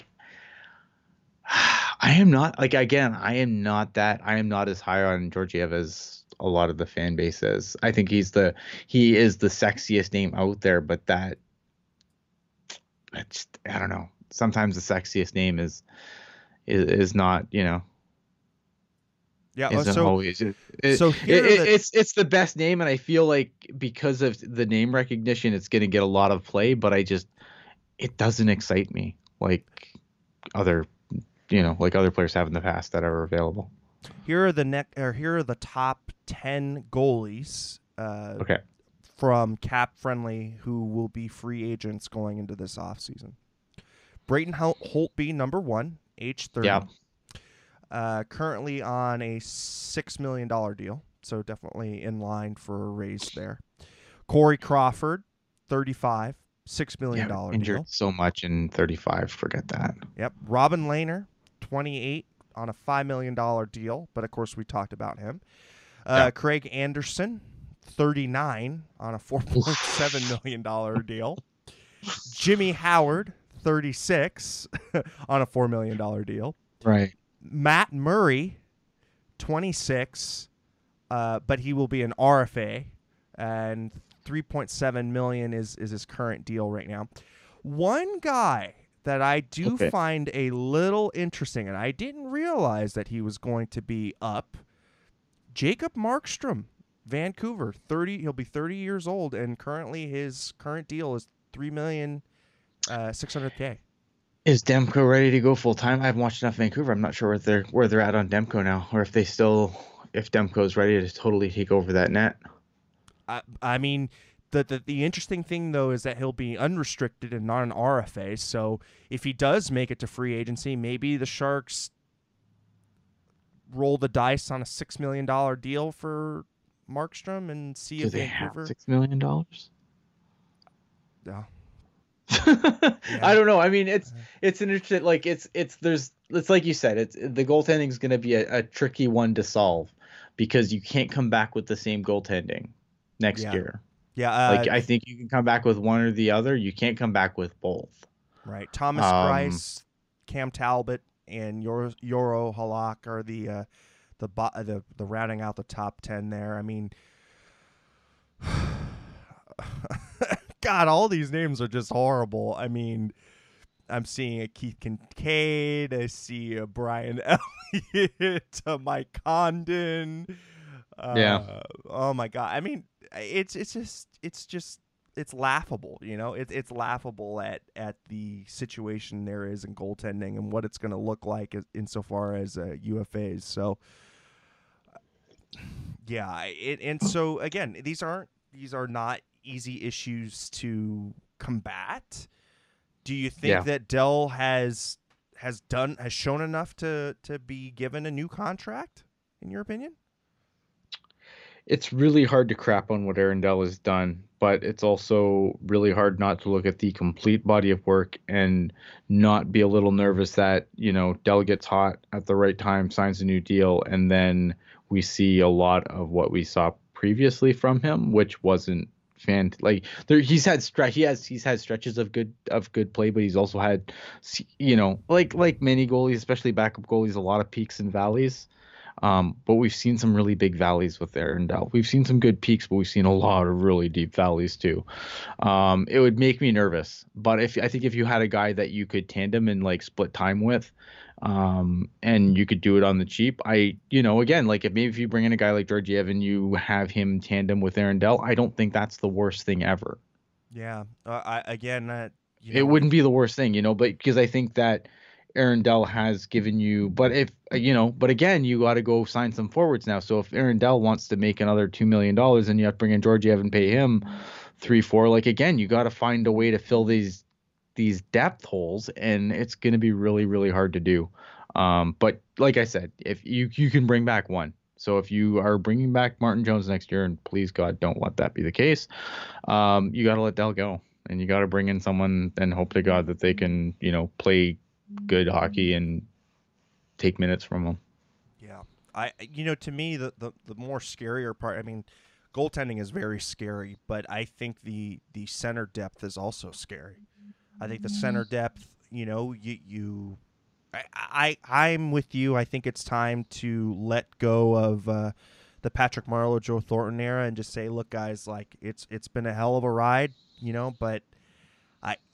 I am not like again. I am not that. I am not as high on Georgiev as a lot of the fan base is. I think he's the he is the sexiest name out there, but that I just I don't know. Sometimes the sexiest name is is, is not you know Yeah. isn't so always it, it- so it- here it- the- it's it's the best name and i feel like because of the name recognition it's going to get a lot of play but i just it doesn't excite me like other you know like other players have in the past that are available here are the neck or here are the top ten goalies. Uh, okay from cap friendly who will be free agents going into this offseason. Braden Hol- Holtby, number one, age 30. Yeah. Uh, currently on a $6 million deal, so definitely in line for a raise there. Corey Crawford, 35, $6 million yeah, deal. injured so much in 35 forget that Yep. Robin Lehner, 28 on a $5 million deal, but of course we talked about him. Uh, Yeah. Craig Anderson, 39 on a $4.7 million dollar deal. Jimmy Howard, 36 on a $4 million deal. right Matt Murray, 26, uh, but he will be an RFA, and 3.7 million is is his current deal right now. One guy that I do Okay. find a little interesting, and I didn't realize that he was going to be up. Jacob Markstrom, Vancouver, 30. He'll be 30 years old, and currently his current deal is three million, uh, 600k. is demko ready to go full time i haven't watched enough vancouver i'm not sure where they're where they're at on demko now or if they still if demko's ready to totally take over that net I, I mean, the, the the interesting thing though is that he'll be unrestricted and not an RFA. So if he does make it to free agency, maybe the Sharks roll the dice on a six million dollar deal for Markstrom and see do if they have six million dollars Yeah. I don't know. I mean, it's it's an interesting like it's it's there's it's like you said, it's the goaltending is going to be a, a tricky one to solve because you can't come back with the same goaltending next Yeah. year. Yeah. Uh, Like I think you can come back with one or the other. You can't come back with both. Right. Thomas Um, Greiss, Cam Talbot, and Yor- Yoro Halak are the uh, the bo- the the rounding out the top ten there. I mean, God, all these names are just horrible. I mean, I'm seeing a Keith Kinkaid. I see a Brian Elliott, a Mike Condon. Uh, Yeah. Oh my God. I mean, it's it's just it's just it's laughable. You know, it's it's laughable at at the situation there is in goaltending and what it's going to look like as- insofar as uh, UFAs. So. Yeah, it, and so again, these aren't these are not easy issues to combat. Do you think Yeah. that Dell has has done has shown enough to to be given a new contract? In your opinion? It's really hard to crap on what Aaron Dell has done, but it's also really hard not to look at the complete body of work and not be a little nervous that, you know, Dell gets hot at the right time, signs a new deal, and then we see a lot of what we saw previously from him, which wasn't fan like there he's had stretch he has he's had stretches of good of good play but he's also had you know like like many goalies especially backup goalies a lot of peaks and valleys um, but we've seen some really big valleys with Aaron Dell. We've seen some good peaks, but we've seen a lot of really deep valleys too. Um, it would make me nervous. But if I think if you had a guy that you could tandem and like split time with, um, and you could do it on the cheap, I, you know, again, like if maybe if you bring in a guy like Georgiev and you have him tandem with Aaron Dell, I don't think that's the worst thing ever. Yeah. Uh, I again, uh, you it wouldn't be the worst thing, you know, but because I think that Aaron Dell has given you, but if you know, but again, you got to go sign some forwards now. So if Aaron Dell wants to make another two million dollars, and you have to bring in Georgiev and pay him three, four, like again, you got to find a way to fill these these depth holes, and it's going to be really, really hard to do. Um, but like I said, if you you can bring back one. So if you are bringing back Martin Jones next year, and please God, don't let that be the case, um, you got to let Dell go, and you got to bring in someone and hope to God that they can, you know, play good hockey and take minutes from them. Yeah. I you know to me the, the the more scarier part I mean goaltending is very scary but I think the the center depth is also scary. I think the center depth, you know, you you I, I I'm with you. I think it's time to let go of uh, the Patrick Marleau, Joe Thornton era, and just say, look, guys, like it's it's been a hell of a ride, you know, but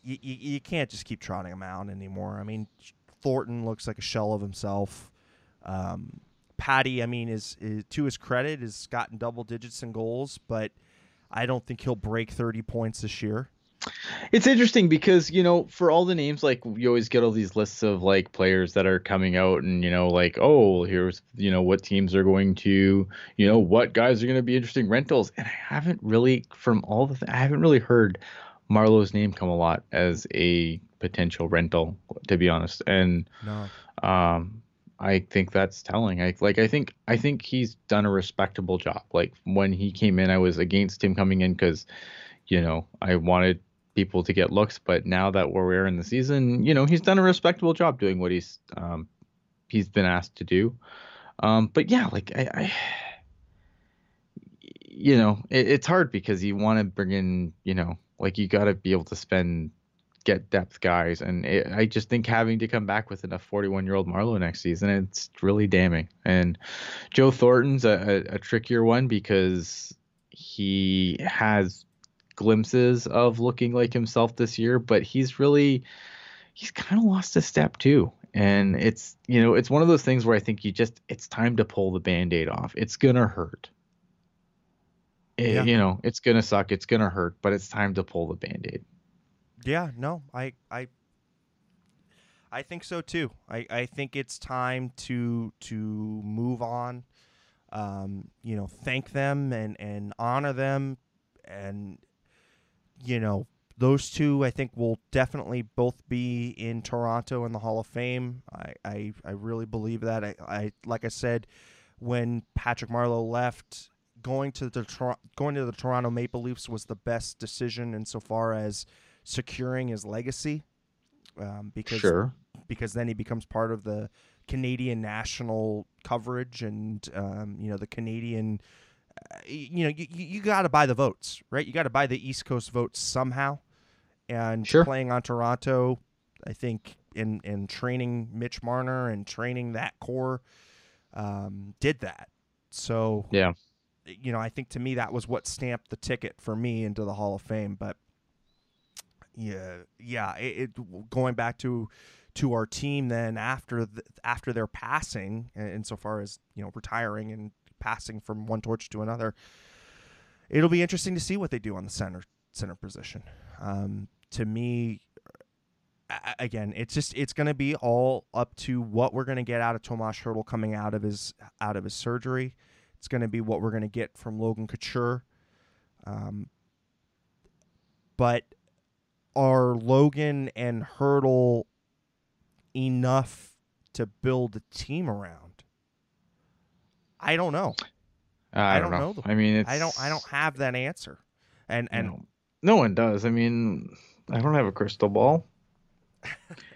I you, you can't just keep trotting him out anymore. I mean, Thornton looks like a shell of himself. Um, Patty, I mean, is, is to his credit, has gotten double digits in goals, but I don't think he'll break thirty points this year. It's interesting because you know, for all the names, like you always get all these lists of like players that are coming out, and you know, like oh, here's you know what teams are going to, you know, what guys are going to be interesting rentals, and I haven't really, from all the, th- I haven't really heard Marleau's name come a lot as a potential rental, to be honest, and No. um i think that's telling. I like i think i think he's done a respectable job. Like when he came in i was against him coming in because you know i wanted people to get looks. But now that we're in the season you know he's done a respectable job doing what he's um he's been asked to do. Um but yeah like i, I you know it, it's hard because you want to bring in you know like you got to be able to spend get depth guys, and it, I just think having to come back with enough 41 year old Marleau next season, it's really damning. And Joe Thornton's a, a, a trickier one because he has glimpses of looking like himself this year, but he's really he's kind of lost a step too. And it's you know it's one of those things where I think you just it's time to pull the band-aid off. It's gonna hurt. It- Yeah. You know, it's gonna suck. It's gonna hurt, but it's time to pull the band-aid. Yeah, no, I I I think so too. I, I think it's time to to move on. Um, you know, thank them and and honor them, and you know those two. I think will definitely both be in Toronto in the Hall of Fame. I I, I really believe that. I, I like I said when Patrick Marleau left. Going to the Tor- going to the Toronto Maple Leafs was the best decision insofar as securing his legacy um, because Sure. because then he becomes part of the Canadian national coverage and um, you know the Canadian uh, you know you, you got to buy the votes right you got to buy the East Coast votes somehow and Sure. playing on Toronto I think in in training Mitch Marner and training that core um, did that. So Yeah. You know, I think to me that was what stamped the ticket for me into the Hall of Fame. But yeah, yeah, it, it going back to to our team then after the, after their passing, insofar as you know retiring and passing from one torch to another, it'll be interesting to see what they do on the center center position. Um, to me, again, it's just it's going to be all up to what we're going to get out of Tomas Hertl coming out of his out of his surgery. It's going to be what we're going to get from Logan Couture. Um, but are Logan and Hertl enough to build a team around? I don't know. I, I don't don't know. know. I mean, it's I don't. I don't have that answer. And and know, no one does. I mean, I don't have a crystal ball.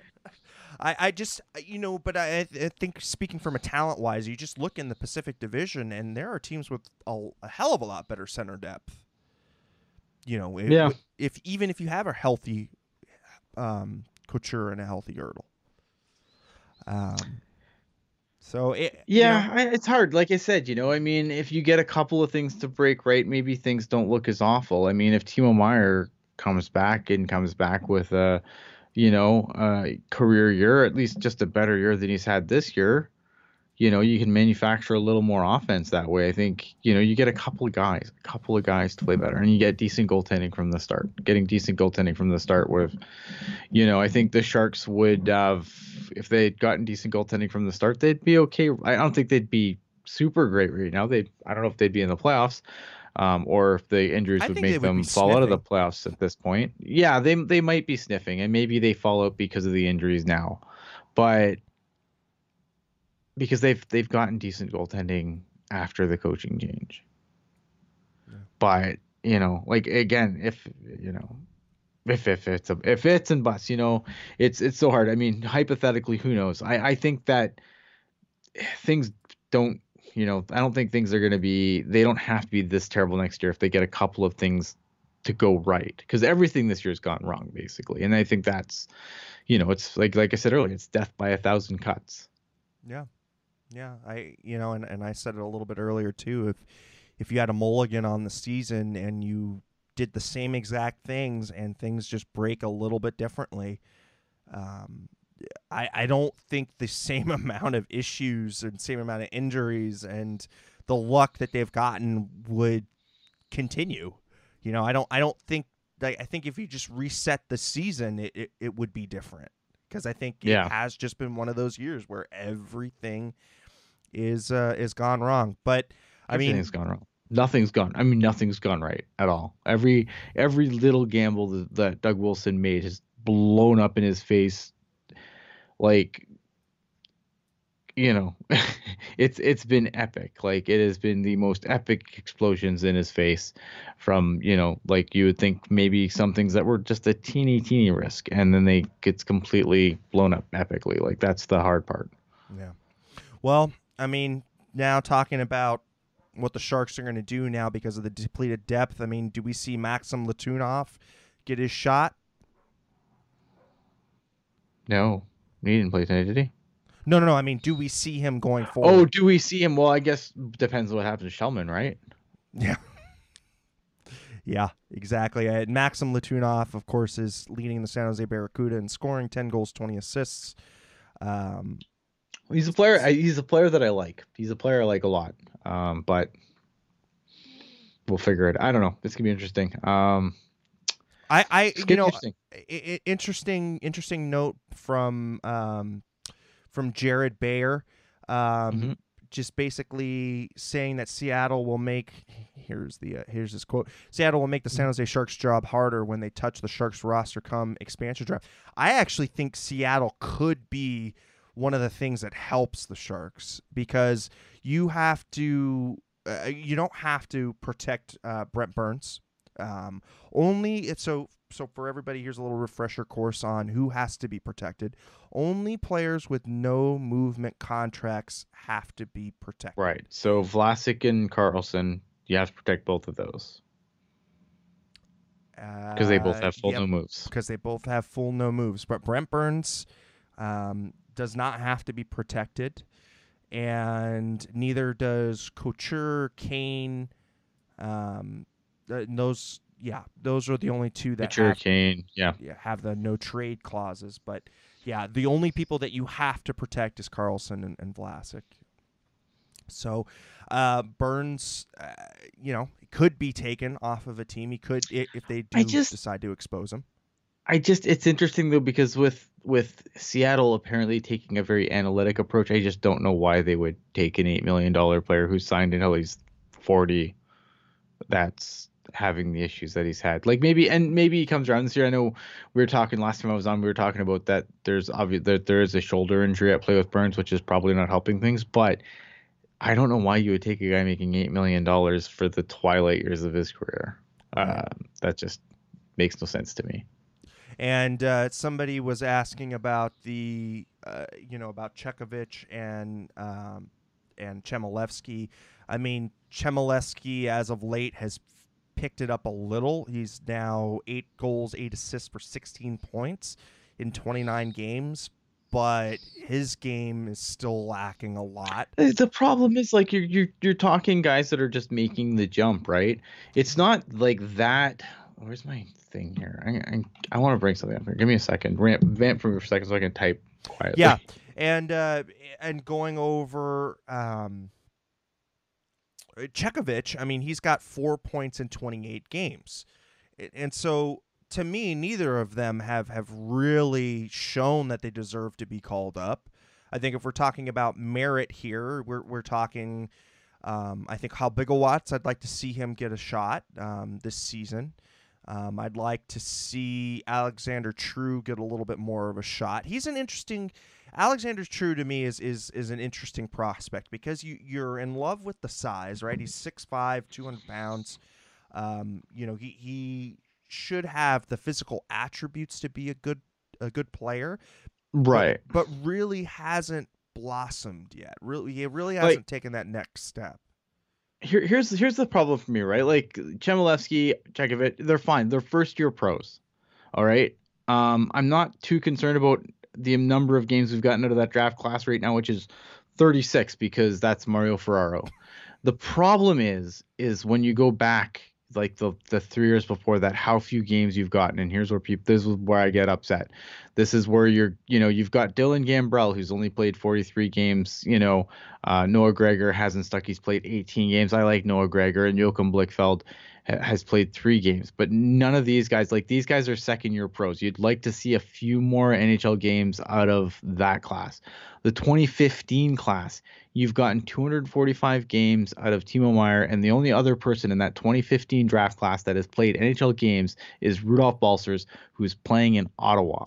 I, I just you know, but I, I think speaking from a talent wise, you just look in the Pacific Division, and there are teams with a, a hell of a lot better center depth. You know, if, Yeah. if even if you have a healthy um, Couture and a healthy Hertl. Um, so it you Yeah, know, I, it's hard. Like I said, you know, I mean, if you get a couple of things to break right, maybe things don't look as awful. I mean, if Timo Meier comes back and comes back with a, you know, a career year, at least just a better year than he's had this year, you know, you can manufacture a little more offense that way. I think, you know, you get a couple of guys, a couple of guys to play better, and you get decent goaltending from the start. Getting decent goaltending from the start with, you know, I think the Sharks would have, if they'd gotten decent goaltending from the start, they'd be okay. I don't think they'd be super great right now. They, I don't know if they'd be in the playoffs. Um, or if the injuries I would make them be fall out of the playoffs at this point. Yeah, they they might be sniffing, and maybe they fall out because of the injuries now, but because they've they've gotten decent goaltending after the coaching change. Yeah. But you know, like again, if you know, if if it's a if it's and buts, you know, it's it's so hard. I mean, hypothetically, who knows? I I think that things don't. You know, I don't think things are going to be. They don't have to be this terrible next year if they get a couple of things to go right because everything this year's gone wrong basically and i think that's you know it's like like i said earlier it's death by a thousand cuts Yeah, yeah. I you know, and, and I said it a little bit earlier too. If if you had a mulligan on the season and you did the same exact things and things just break a little bit differently, um, I I don't think the same amount of issues and same amount of injuries and the luck that they've gotten would continue. You know, I don't I don't think like I think if you just reset the season, it it, it would be different because I think Yeah. it has just been one of those years where everything is uh, is gone wrong. But I mean, everything's gone wrong nothing's gone i mean nothing's gone right at all every every little gamble that, that doug wilson made has blown up in his face like you know it's it's been epic like it has been the most epic explosions in his face from you know like you would think maybe some things that were just a teeny teeny risk and then they gets completely blown up epically like that's the hard part Yeah. Well, I mean, now talking about what the Sharks are going to do now because of the depleted depth. I mean, do we see Maxim Letunov get his shot? no he didn't play tonight did he No, no, no. I mean, do we see him going forward? Oh, do we see him? Well, I guess depends what happens to Shellman, right? yeah. Yeah, exactly. Uh, Maxim Letunov, of course, is leading the San Jose Barracuda and scoring 10 goals, 20 assists. Um, He's a player. He's a player that I like. He's a player I like a lot. Um, but we'll figure it. I don't know. This gonna be interesting. Um, I, I you know, interesting. I- interesting interesting note from um from Jared Bayer um Mhm. just basically saying that Seattle will make here's the uh, here's this quote Seattle will make the San Jose Sharks job harder when they touch the Sharks roster come expansion draft. I actually think Seattle could be one of the things that helps the Sharks because you have to uh, you don't have to protect uh, Brent Burns um, only it's so so for everybody here's a little refresher course on who has to be protected only players with no movement contracts have to be protected Right. So Vlasic and Karlsson, you have to protect both of those. Because they both have full yep, no moves. Because they both have full no moves. But Brent Burns um, does not have to be protected, and neither does Couture, Kane. Um, th- those, yeah, those are the only two that Couture, have, Kane, yeah. yeah, have the no trade clauses. But yeah, the only people that you have to protect is Karlsson and, and Vlasic. So uh, Burns, uh, you know, could be taken off of a team. He could if they do just- decide to expose him. I just it's interesting though because with with Seattle apparently taking a very analytic approach, I just don't know why they would take an eight million dollar player who's signed until he's forty. That's having the issues that he's had. Like maybe and maybe he comes around this year. I know we were talking last time I was on. We were talking about that. There's obvious that there is a shoulder injury at play with Burns, which is probably not helping things. But I don't know why you would take a guy making eight million dollars for the twilight years of his career. Uh, that just makes no sense to me. And uh, somebody was asking about the, uh, you know, about Chekhovich and um, and Chmelevski. I mean, Chmelevski as of late has picked it up a little. He's now eight goals, eight assists for 16 points in 29 games, but his game is still lacking a lot. The problem is like you're you're you're talking guys that are just making the jump, right? It's not like that. Where's my thing here? I I, I want to bring something up here. Give me a second. Vamp, vamp for me for a second so I can type quietly. Yeah, and uh, and going over um, Chekhovich, I mean, he's got four points in 28 games, and so to me, neither of them have have really shown that they deserve to be called up. I think if we're talking about merit here, we're we're talking. Um, I think Halbgewachs, I'd like to see him get a shot um, this season. Um, I'd like to see Alexander True get a little bit more of a shot. He's an interesting. Alexander True to me is is is an interesting prospect because you you're in love with the size, right? He's 6'5", 200 pounds. Um, you know he he should have the physical attributes to be a good a good player, but- Right. But, really hasn't blossomed yet. Really, he really hasn't taken that next step. Here here's here's the problem for me, right? Like Chmelevski, Chekhovich, they're fine. They're first year pros. All right. Um, I'm not too concerned about the number of games we've gotten out of that draft class right now, which is 36 because that's Mario Ferraro. The problem is, is when you go back like the the three years before that, how few games you've gotten, and here's where people this is where I get upset. This is where you're, you know, you've got Dylan Gambrell who's only played 43 games. You know, uh, Noah Gregor hasn't stuck. He's played 18 games. I like Noah Gregor and Joachim Blichfeld has played three games, but none of these guys, like these guys are second year pros. You'd like to see a few more NHL games out of that class. The 2015 class, you've gotten 245 games out of Timo Meier, and the only other person in that 2015 draft class that has played NHL games is Rudolph Balcers, who's playing in Ottawa.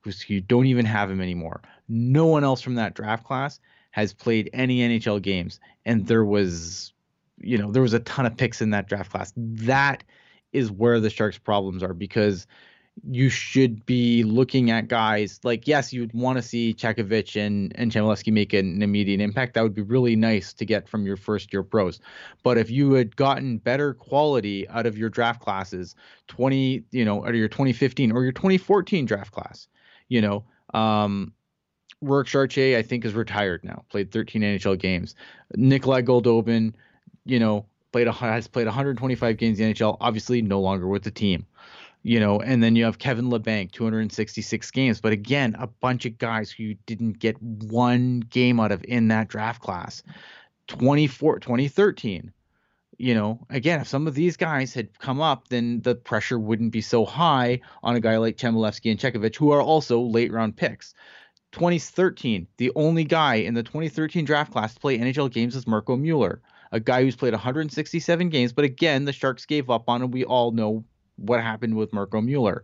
Who's you don't even have him anymore. No one else from that draft class has played any NHL games, and there was, you know, there was a ton of picks in that draft class. That is where the Sharks' problems are because you should be looking at guys like yes, you'd want to see Chekhovich and and Chmelevski make an immediate impact. That would be really nice to get from your first year pros. But if you had gotten better quality out of your draft classes, 20, you know, out of your 2015 or your 2014 draft class, you know, um, Rourke Chartier, I think, is retired now. Played 13 NHL games. Nikolai Goldobin, you know, played a, has played 125 games in the NHL. Obviously, no longer with the team. You know, and then you have Kevin Labanc, 266 games. But again, a bunch of guys who you didn't get one game out of in that draft class. 24, 2013. You know, again, if some of these guys had come up, then the pressure wouldn't be so high on a guy like Chmelevski and Chekhovich, who are also late round picks. 2013, the only guy in the 2013 draft class to play NHL games is Mirco Mueller, a guy who's played 167 games. But again, the Sharks gave up on him. We all know what happened with Mirco Mueller.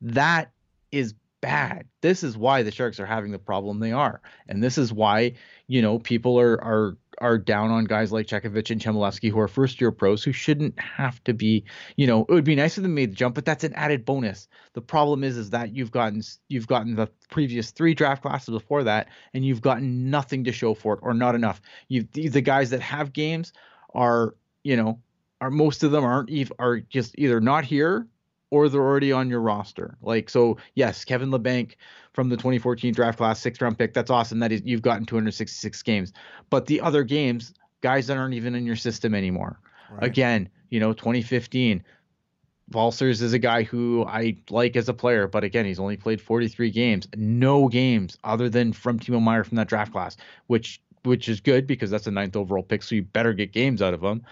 That is bad. This is why the Sharks are having the problem they are, and this is why you know people are are are down on guys like Chekhovich and Chmelevski who are first year pros who shouldn't have to be. You know, it would be nice if they made the jump, but that's an added bonus. The problem is is that you've gotten you've gotten the previous three draft classes before that, and you've gotten nothing to show for it or not enough. You the guys that have games are you know are most of them aren't are just either not here or they're already on your roster. Like so, yes, Kevin Labanc from the 2014 draft class, sixth round pick. That's awesome. That is you've gotten 266 games. But the other games, guys that aren't even in your system anymore. Right. Again, you know, 2015. Balcers is a guy who I like as a player, but again, he's only played 43 games, no games other than from Timo Meier from that draft class, which which is good because that's a ninth overall pick, so you better get games out of him.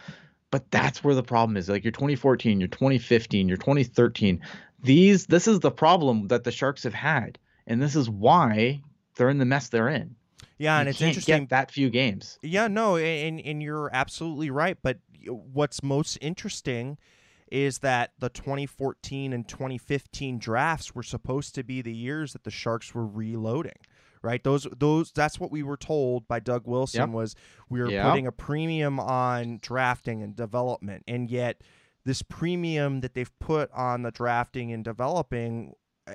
But that's where the problem is. Like your 2014, your 2015, your 2013, these this is the problem that the Sharks have had, and this is why they're in the mess they're in. Yeah, and you it's interesting that few games. Yeah, no, and and you're absolutely right. But what's most interesting is that the 2014 and 2015 drafts were supposed to be the years that the Sharks were reloading right? Those those that's what we were told by Doug Wilson yep. was we were yep. putting a premium on drafting and development, and yet this premium that they've put on the drafting and developing, eh,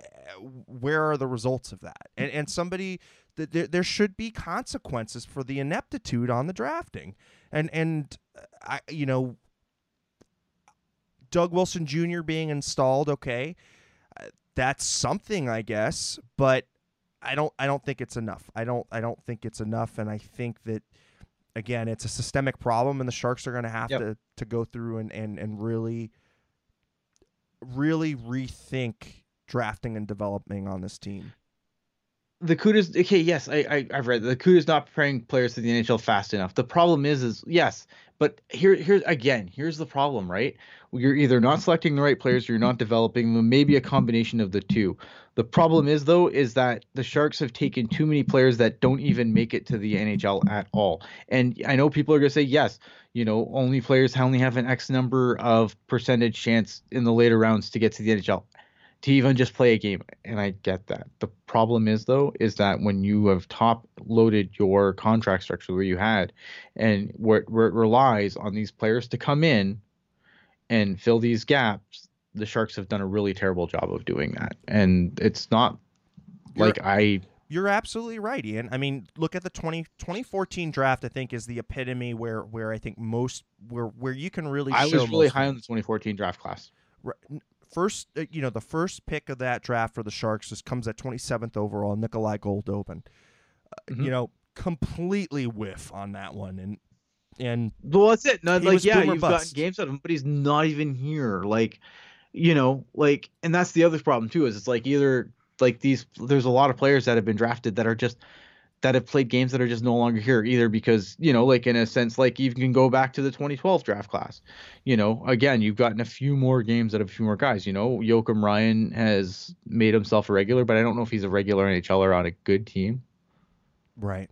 where are the results of that? And and somebody there there should be consequences for the ineptitude on the drafting, and and uh, I you know. Doug Wilson Jr. being installed, okay, uh, that's something, I guess. But I don't I don't think it's enough. I don't I don't think it's enough, and I think that again it's a systemic problem, and the Sharks are going to have yep. to to go through and and and really really rethink drafting and developing on this team. The Cudas, okay, yes, I, I have read the Cudas not preparing players to the NHL fast enough. The problem is, is yes, but here, here again, here's the problem, right? You're either not selecting the right players, or you're not developing them. Maybe a combination of the two. The problem is though is that the Sharks have taken too many players that don't even make it to the NHL at all. And I know people are to say yes, you know, only players only have an X number of percentage chance in the later rounds to get to the NHL to even just play a game. And I get that. The problem is though is that when you have top loaded your contract structure where you had and where, where it relies on these players to come in and fill these gaps the Sharks have done a really terrible job of doing that. And it's not you're, like I. You're absolutely right, Ian. I mean, look at the 20, 2014 draft. I think is the epitome where where I think most where where you can really. I was really high on the 2014 draft class. First, uh, you know, the first pick of that draft for the Sharks just comes at 27th overall, Nikolai Goldobin. Uh, mm-hmm. You know, completely whiff on that one, and and well, that's it. No, like yeah, you've bust. gotten games out of him, but he's not even here. Like you know, like, and that's the other problem too. Is it's like either like these, there's a lot of players that have been drafted that are just that have played games that are just no longer here either because you know like in a sense like you can go back to the 2012 draft class. You know again you've gotten a few more games out of a few more guys. You know Joakim Ryan has made himself a regular but I don't know if he's a regular NHLer on a good team. Right.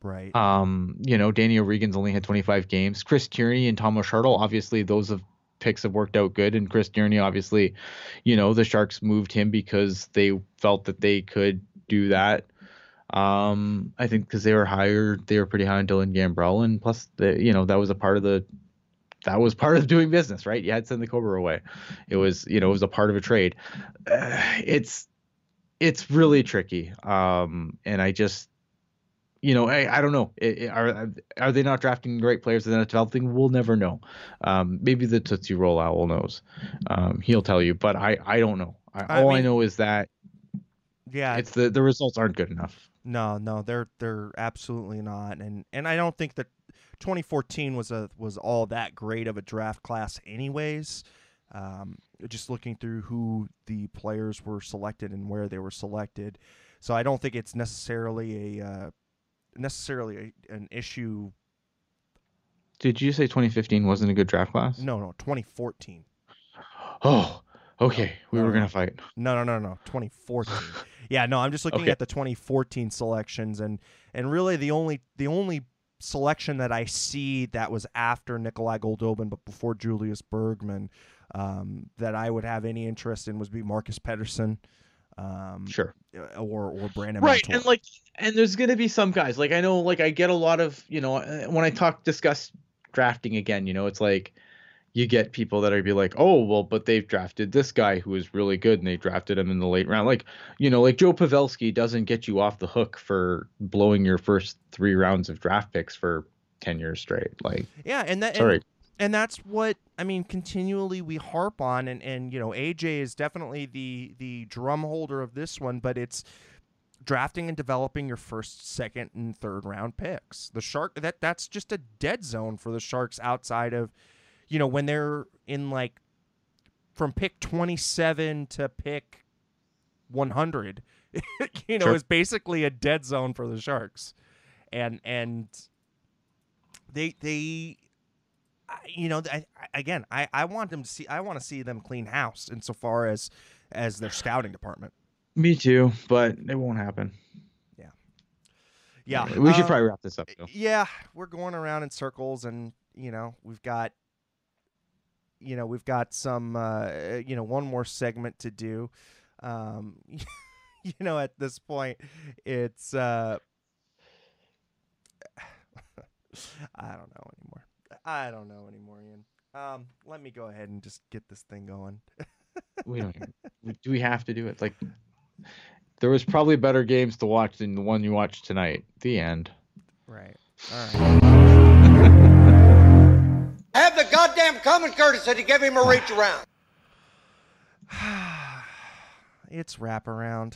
Right. Um you know Danny O'Regan's only had 25 games. Chris Tierney and Tomas Hertl obviously those have picks have worked out good. And Chris Tierney, obviously, you know, the Sharks moved him because they felt that they could do that. Um, I think because they were higher, they were pretty high on Dylan Gambrell, and plus, the, you know, that was a part of the that was part of doing business, right? You had to send the Cobra away. It was, you know, it was a part of a trade. Uh, it's it's really tricky. Um, and I just you know, I, I don't know. are are they not drafting great players and then developing? We'll never know. Um, maybe the Tootsie Roll Owl knows. Um, he'll tell you, but I, I don't know. I, I all mean, I know is that yeah, it's the the results aren't good enough. No, no, they're they're absolutely not, and and I don't think that 2014 was a was all that great of a draft class, anyways. Um, just looking through who the players were selected and where they were selected, so I don't think it's necessarily a uh, necessarily a, an issue. Did you say 2015 wasn't a good draft class? No, no, 2014. Oh, okay. We no, were gonna fight. No, no, no, no. 2014. yeah, no. I'm just looking okay. at the 2014 selections, and and really the only the only selection that I see that was after Nikolai Goldobin, but before Julius Bergman, um, that I would have any interest in was be Marcus Pettersson. Um, sure. Uh, or or Brandon. Right, and like, and there's gonna be some guys. Like I know, like I get a lot of, you know, uh, when I talk discuss drafting again, you know, it's like you get people that are be like, oh well, but they've drafted this guy who is really good, and they drafted him in the late round. Like, you know, like Joe Pavelski doesn't get you off the hook for blowing your first three rounds of draft picks for ten years straight. Like, yeah, and that sorry. And, and that's what I mean. Continually, we harp on, and and you know, AJ is definitely the the drum holder of this one, but it's drafting and developing your first, second, and third round picks. The shark that that's just a dead zone for the Sharks outside of, you know, when they're in like from pick twenty seven to pick one hundred. you know, Sure. is basically a dead zone for the Sharks, and and they they you know I- again I, I want them to see I want to see them clean house insofar as as their scouting department. Me too, but it won't happen. Yeah. Yeah, we should uh, probably wrap this up. Though. Yeah, we're going around in circles, and you know we've got you know we've got some uh, you know one more segment to do. Um, you know at this point it's uh, I don't know anymore. I don't know anymore, Ian. Um, let me go ahead and just get this thing going. We don't. do we have to do it? Like, there was probably better games to watch than the one you watched tonight. The end. Right. All right. Have the goddamn common courtesy to give him a reach around. it's wraparound.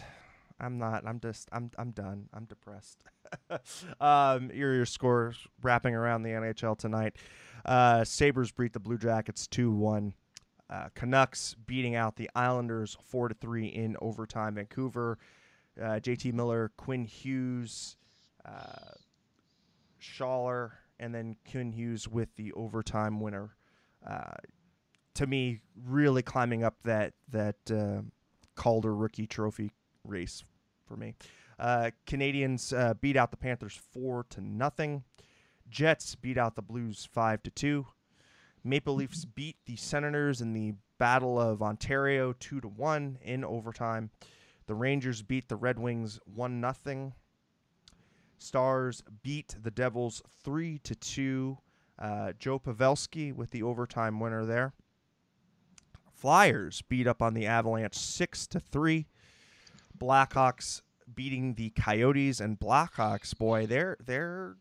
I'm not. I'm just. I'm. I'm done. I'm depressed. um, your your scores wrapping around the NHL tonight. Uh, Sabres beat the Blue Jackets two one. Uh, Canucks beating out the Islanders four to three in overtime. Vancouver. Uh, JT Miller, Quinn Hughes, uh, Schaller, and then Quinn Hughes with the overtime winner. Uh, to me, really climbing up that that uh, Calder rookie trophy race for me. Uh, Canadiens uh, beat out the Panthers four to nothing. Jets beat out the Blues five to two. Maple Leafs beat the Senators in the Battle of Ontario two to one in overtime. The Rangers beat the Red Wings one nothing. Stars beat the Devils three to two. Uh, Joe Pavelski with the overtime winner there. Flyers beat up on the Avalanche six to three. Blackhawks beating the Coyotes and Blackhawks. Boy, they're they're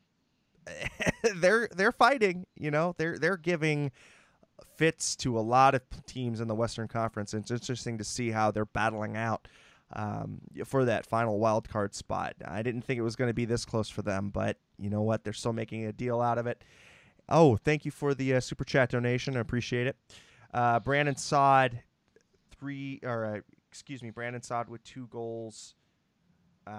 they're they're fighting. You know, they're they're giving fits to a lot of teams in the Western Conference. It's interesting to see how they're battling out um, for that final wild card spot. I didn't think it was going to be this close for them, but you know what? They're still making a deal out of it. Oh, thank you for the uh, super chat donation. I appreciate it. Uh, Brandon Saad, three or uh, excuse me, Brandon Saad with two goals. Uh,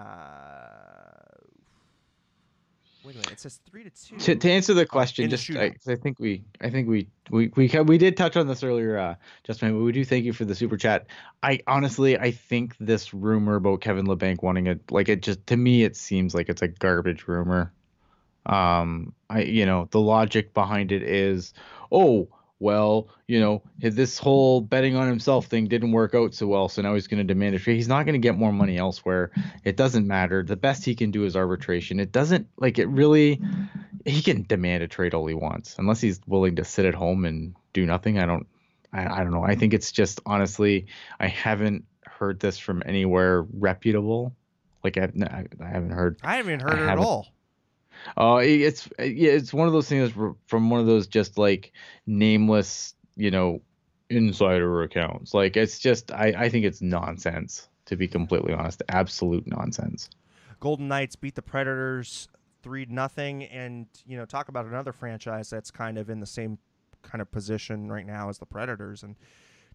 wait a minute. It says three to two. To, to answer the question, the just I, I think we, I think we, we, we, we did touch on this earlier, uh, Justin. But we do thank you for the super chat. I honestly, I think this rumor about Kevin Labanc wanting it, like it just to me, it seems like it's a garbage rumor. Um, I, you know, the logic behind it is, oh, well, you know, this whole betting on himself thing didn't work out so well, so now he's going to demand a trade. He's not going to get more money elsewhere. It doesn't matter. The best he can do is arbitration. It doesn't like it really. He can demand a trade all he wants, unless he's willing to sit at home and do nothing. I don't. I, I don't know. I think it's just honestly, I haven't heard this from anywhere reputable. Like I I haven't heard I haven't heard I it at haven't- all. Oh, it- it's yeah, it's one of those things from one of those just like nameless, you know, insider accounts. Like it's just I I think it's nonsense to be completely honest. Absolute nonsense. Golden Knights beat the Predators three nothing, and you know talk about another franchise that's kind of in the same kind of position right now as the Predators, and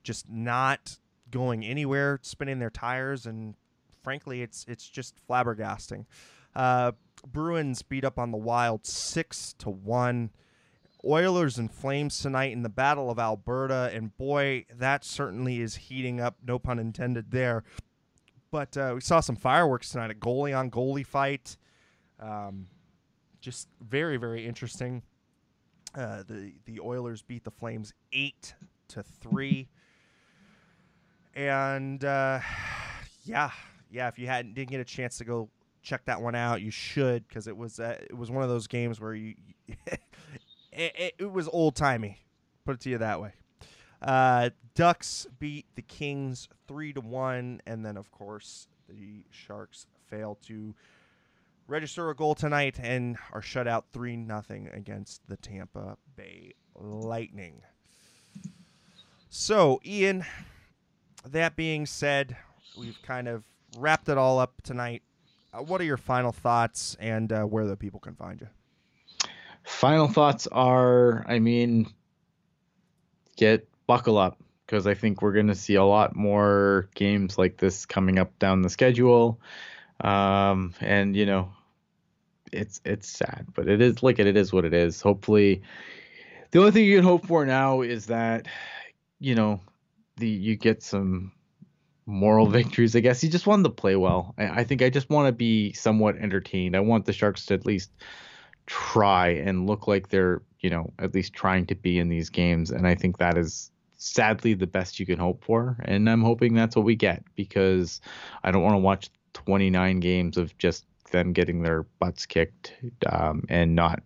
just not going anywhere, spinning their tires, and frankly, it's it's just flabbergasting. Uh, Bruins beat up on the Wild six to one. Oilers and Flames tonight in the Battle of Alberta, and boy, that certainly is heating up. No pun intended there. But uh, we saw some fireworks tonight, a goalie on goalie fight. Um, just very, very interesting. Uh, the the Oilers beat the Flames eight to three, and uh, yeah, yeah. If you hadn't didn't get a chance to go check that one out, you should because it was uh, it was one of those games where you it, it, was old timey. Put it to you that way. Uh, Ducks beat the Kings three to one, and then of course the Sharks failed to register a goal tonight and are shut out 3 nothing against the Tampa Bay Lightning. So, Ian, that being said, we've kind of wrapped it all up tonight. Uh, what are your final thoughts and uh, where the people can find you? Final thoughts are, I mean, get buckle up because I think we're going to see a lot more games like this coming up down the schedule. Um, and you know, it's it's sad, but it is like it, it is what it is. Hopefully, the only thing you can hope for now is that you know the you get some moral victories. I guess He just wanted to play well. I, I think I just want to be somewhat entertained. I want the Sharks to at least try and look like they're you know at least trying to be in these games, and I think that is sadly the best you can hope for. And I'm hoping that's what we get because I don't want to watch 29 games of just them getting their butts kicked um, and not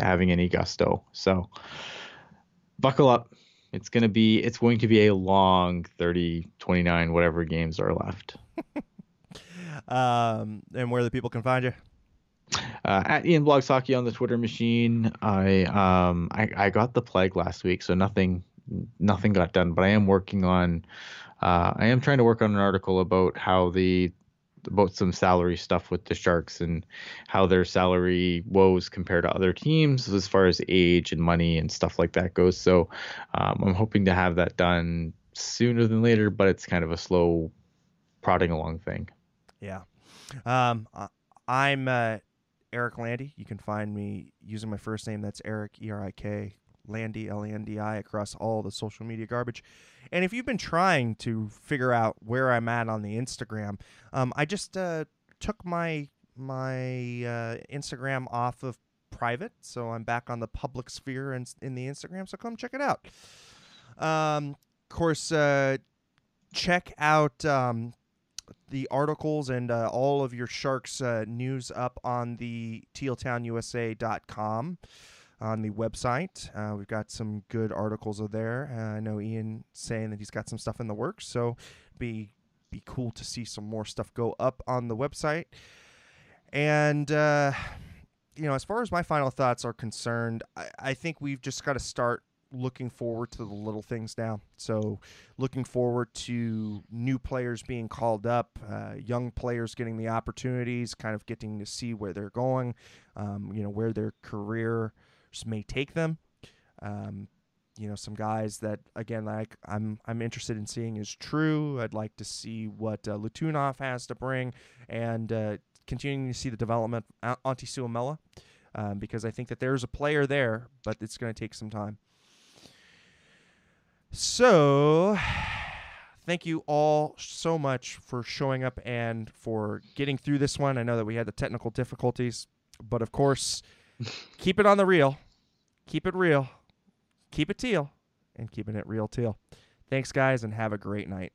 having any gusto. So buckle up. It's going to be it's going to be a long 30, 29 whatever games are left. um, and where the people can find you? Uh, at Ian Blogs Hockey on the Twitter machine. I um I, I got the plague last week, so nothing nothing got done. But I am working on uh, I am trying to work on an article about how the about some salary stuff with the Sharks and how their salary woes compare to other teams as far as age and money and stuff like that goes. So um, I'm hoping to have that done sooner than later, but it's kind of a slow prodding along thing. Yeah. Um, I'm uh, Erik Landi. You can find me using my first name. That's Erik, E R I K, Landi, L A N D I, across all the social media garbage. And if you've been trying to figure out where I'm at on the Instagram, um, I just uh, took my my uh, Instagram off of private, so I'm back on the public sphere and in, in the Instagram. So come check it out. Um, of course, uh, check out um, the articles and uh, all of your Sharks uh, news up on the tealtownusa.com on the website. Uh, we've got some good articles there. Uh, I know Ian saying that he's got some stuff in the works, so be be cool to see some more stuff go up on the website. And uh, you know, as far as my final thoughts are concerned, I, I think we've just got to start looking forward to the little things now. So, looking forward to new players being called up, uh, young players getting the opportunities, kind of getting to see where they're going, um, you know, where their career may take them. Um, you know, some guys that again, like I'm, I'm interested in seeing is true. I'd like to see what uh, Letunov has to bring, and uh, continuing to see the development of Antti Suomela, um, because I think that there's a player there, but it's going to take some time. So, thank you all so much for showing up and for getting through this one. I know that we had the technical difficulties, but of course keep it on the real. Keep it real. Keep it teal. And keeping it real teal. Thanks, guys, and have a great night.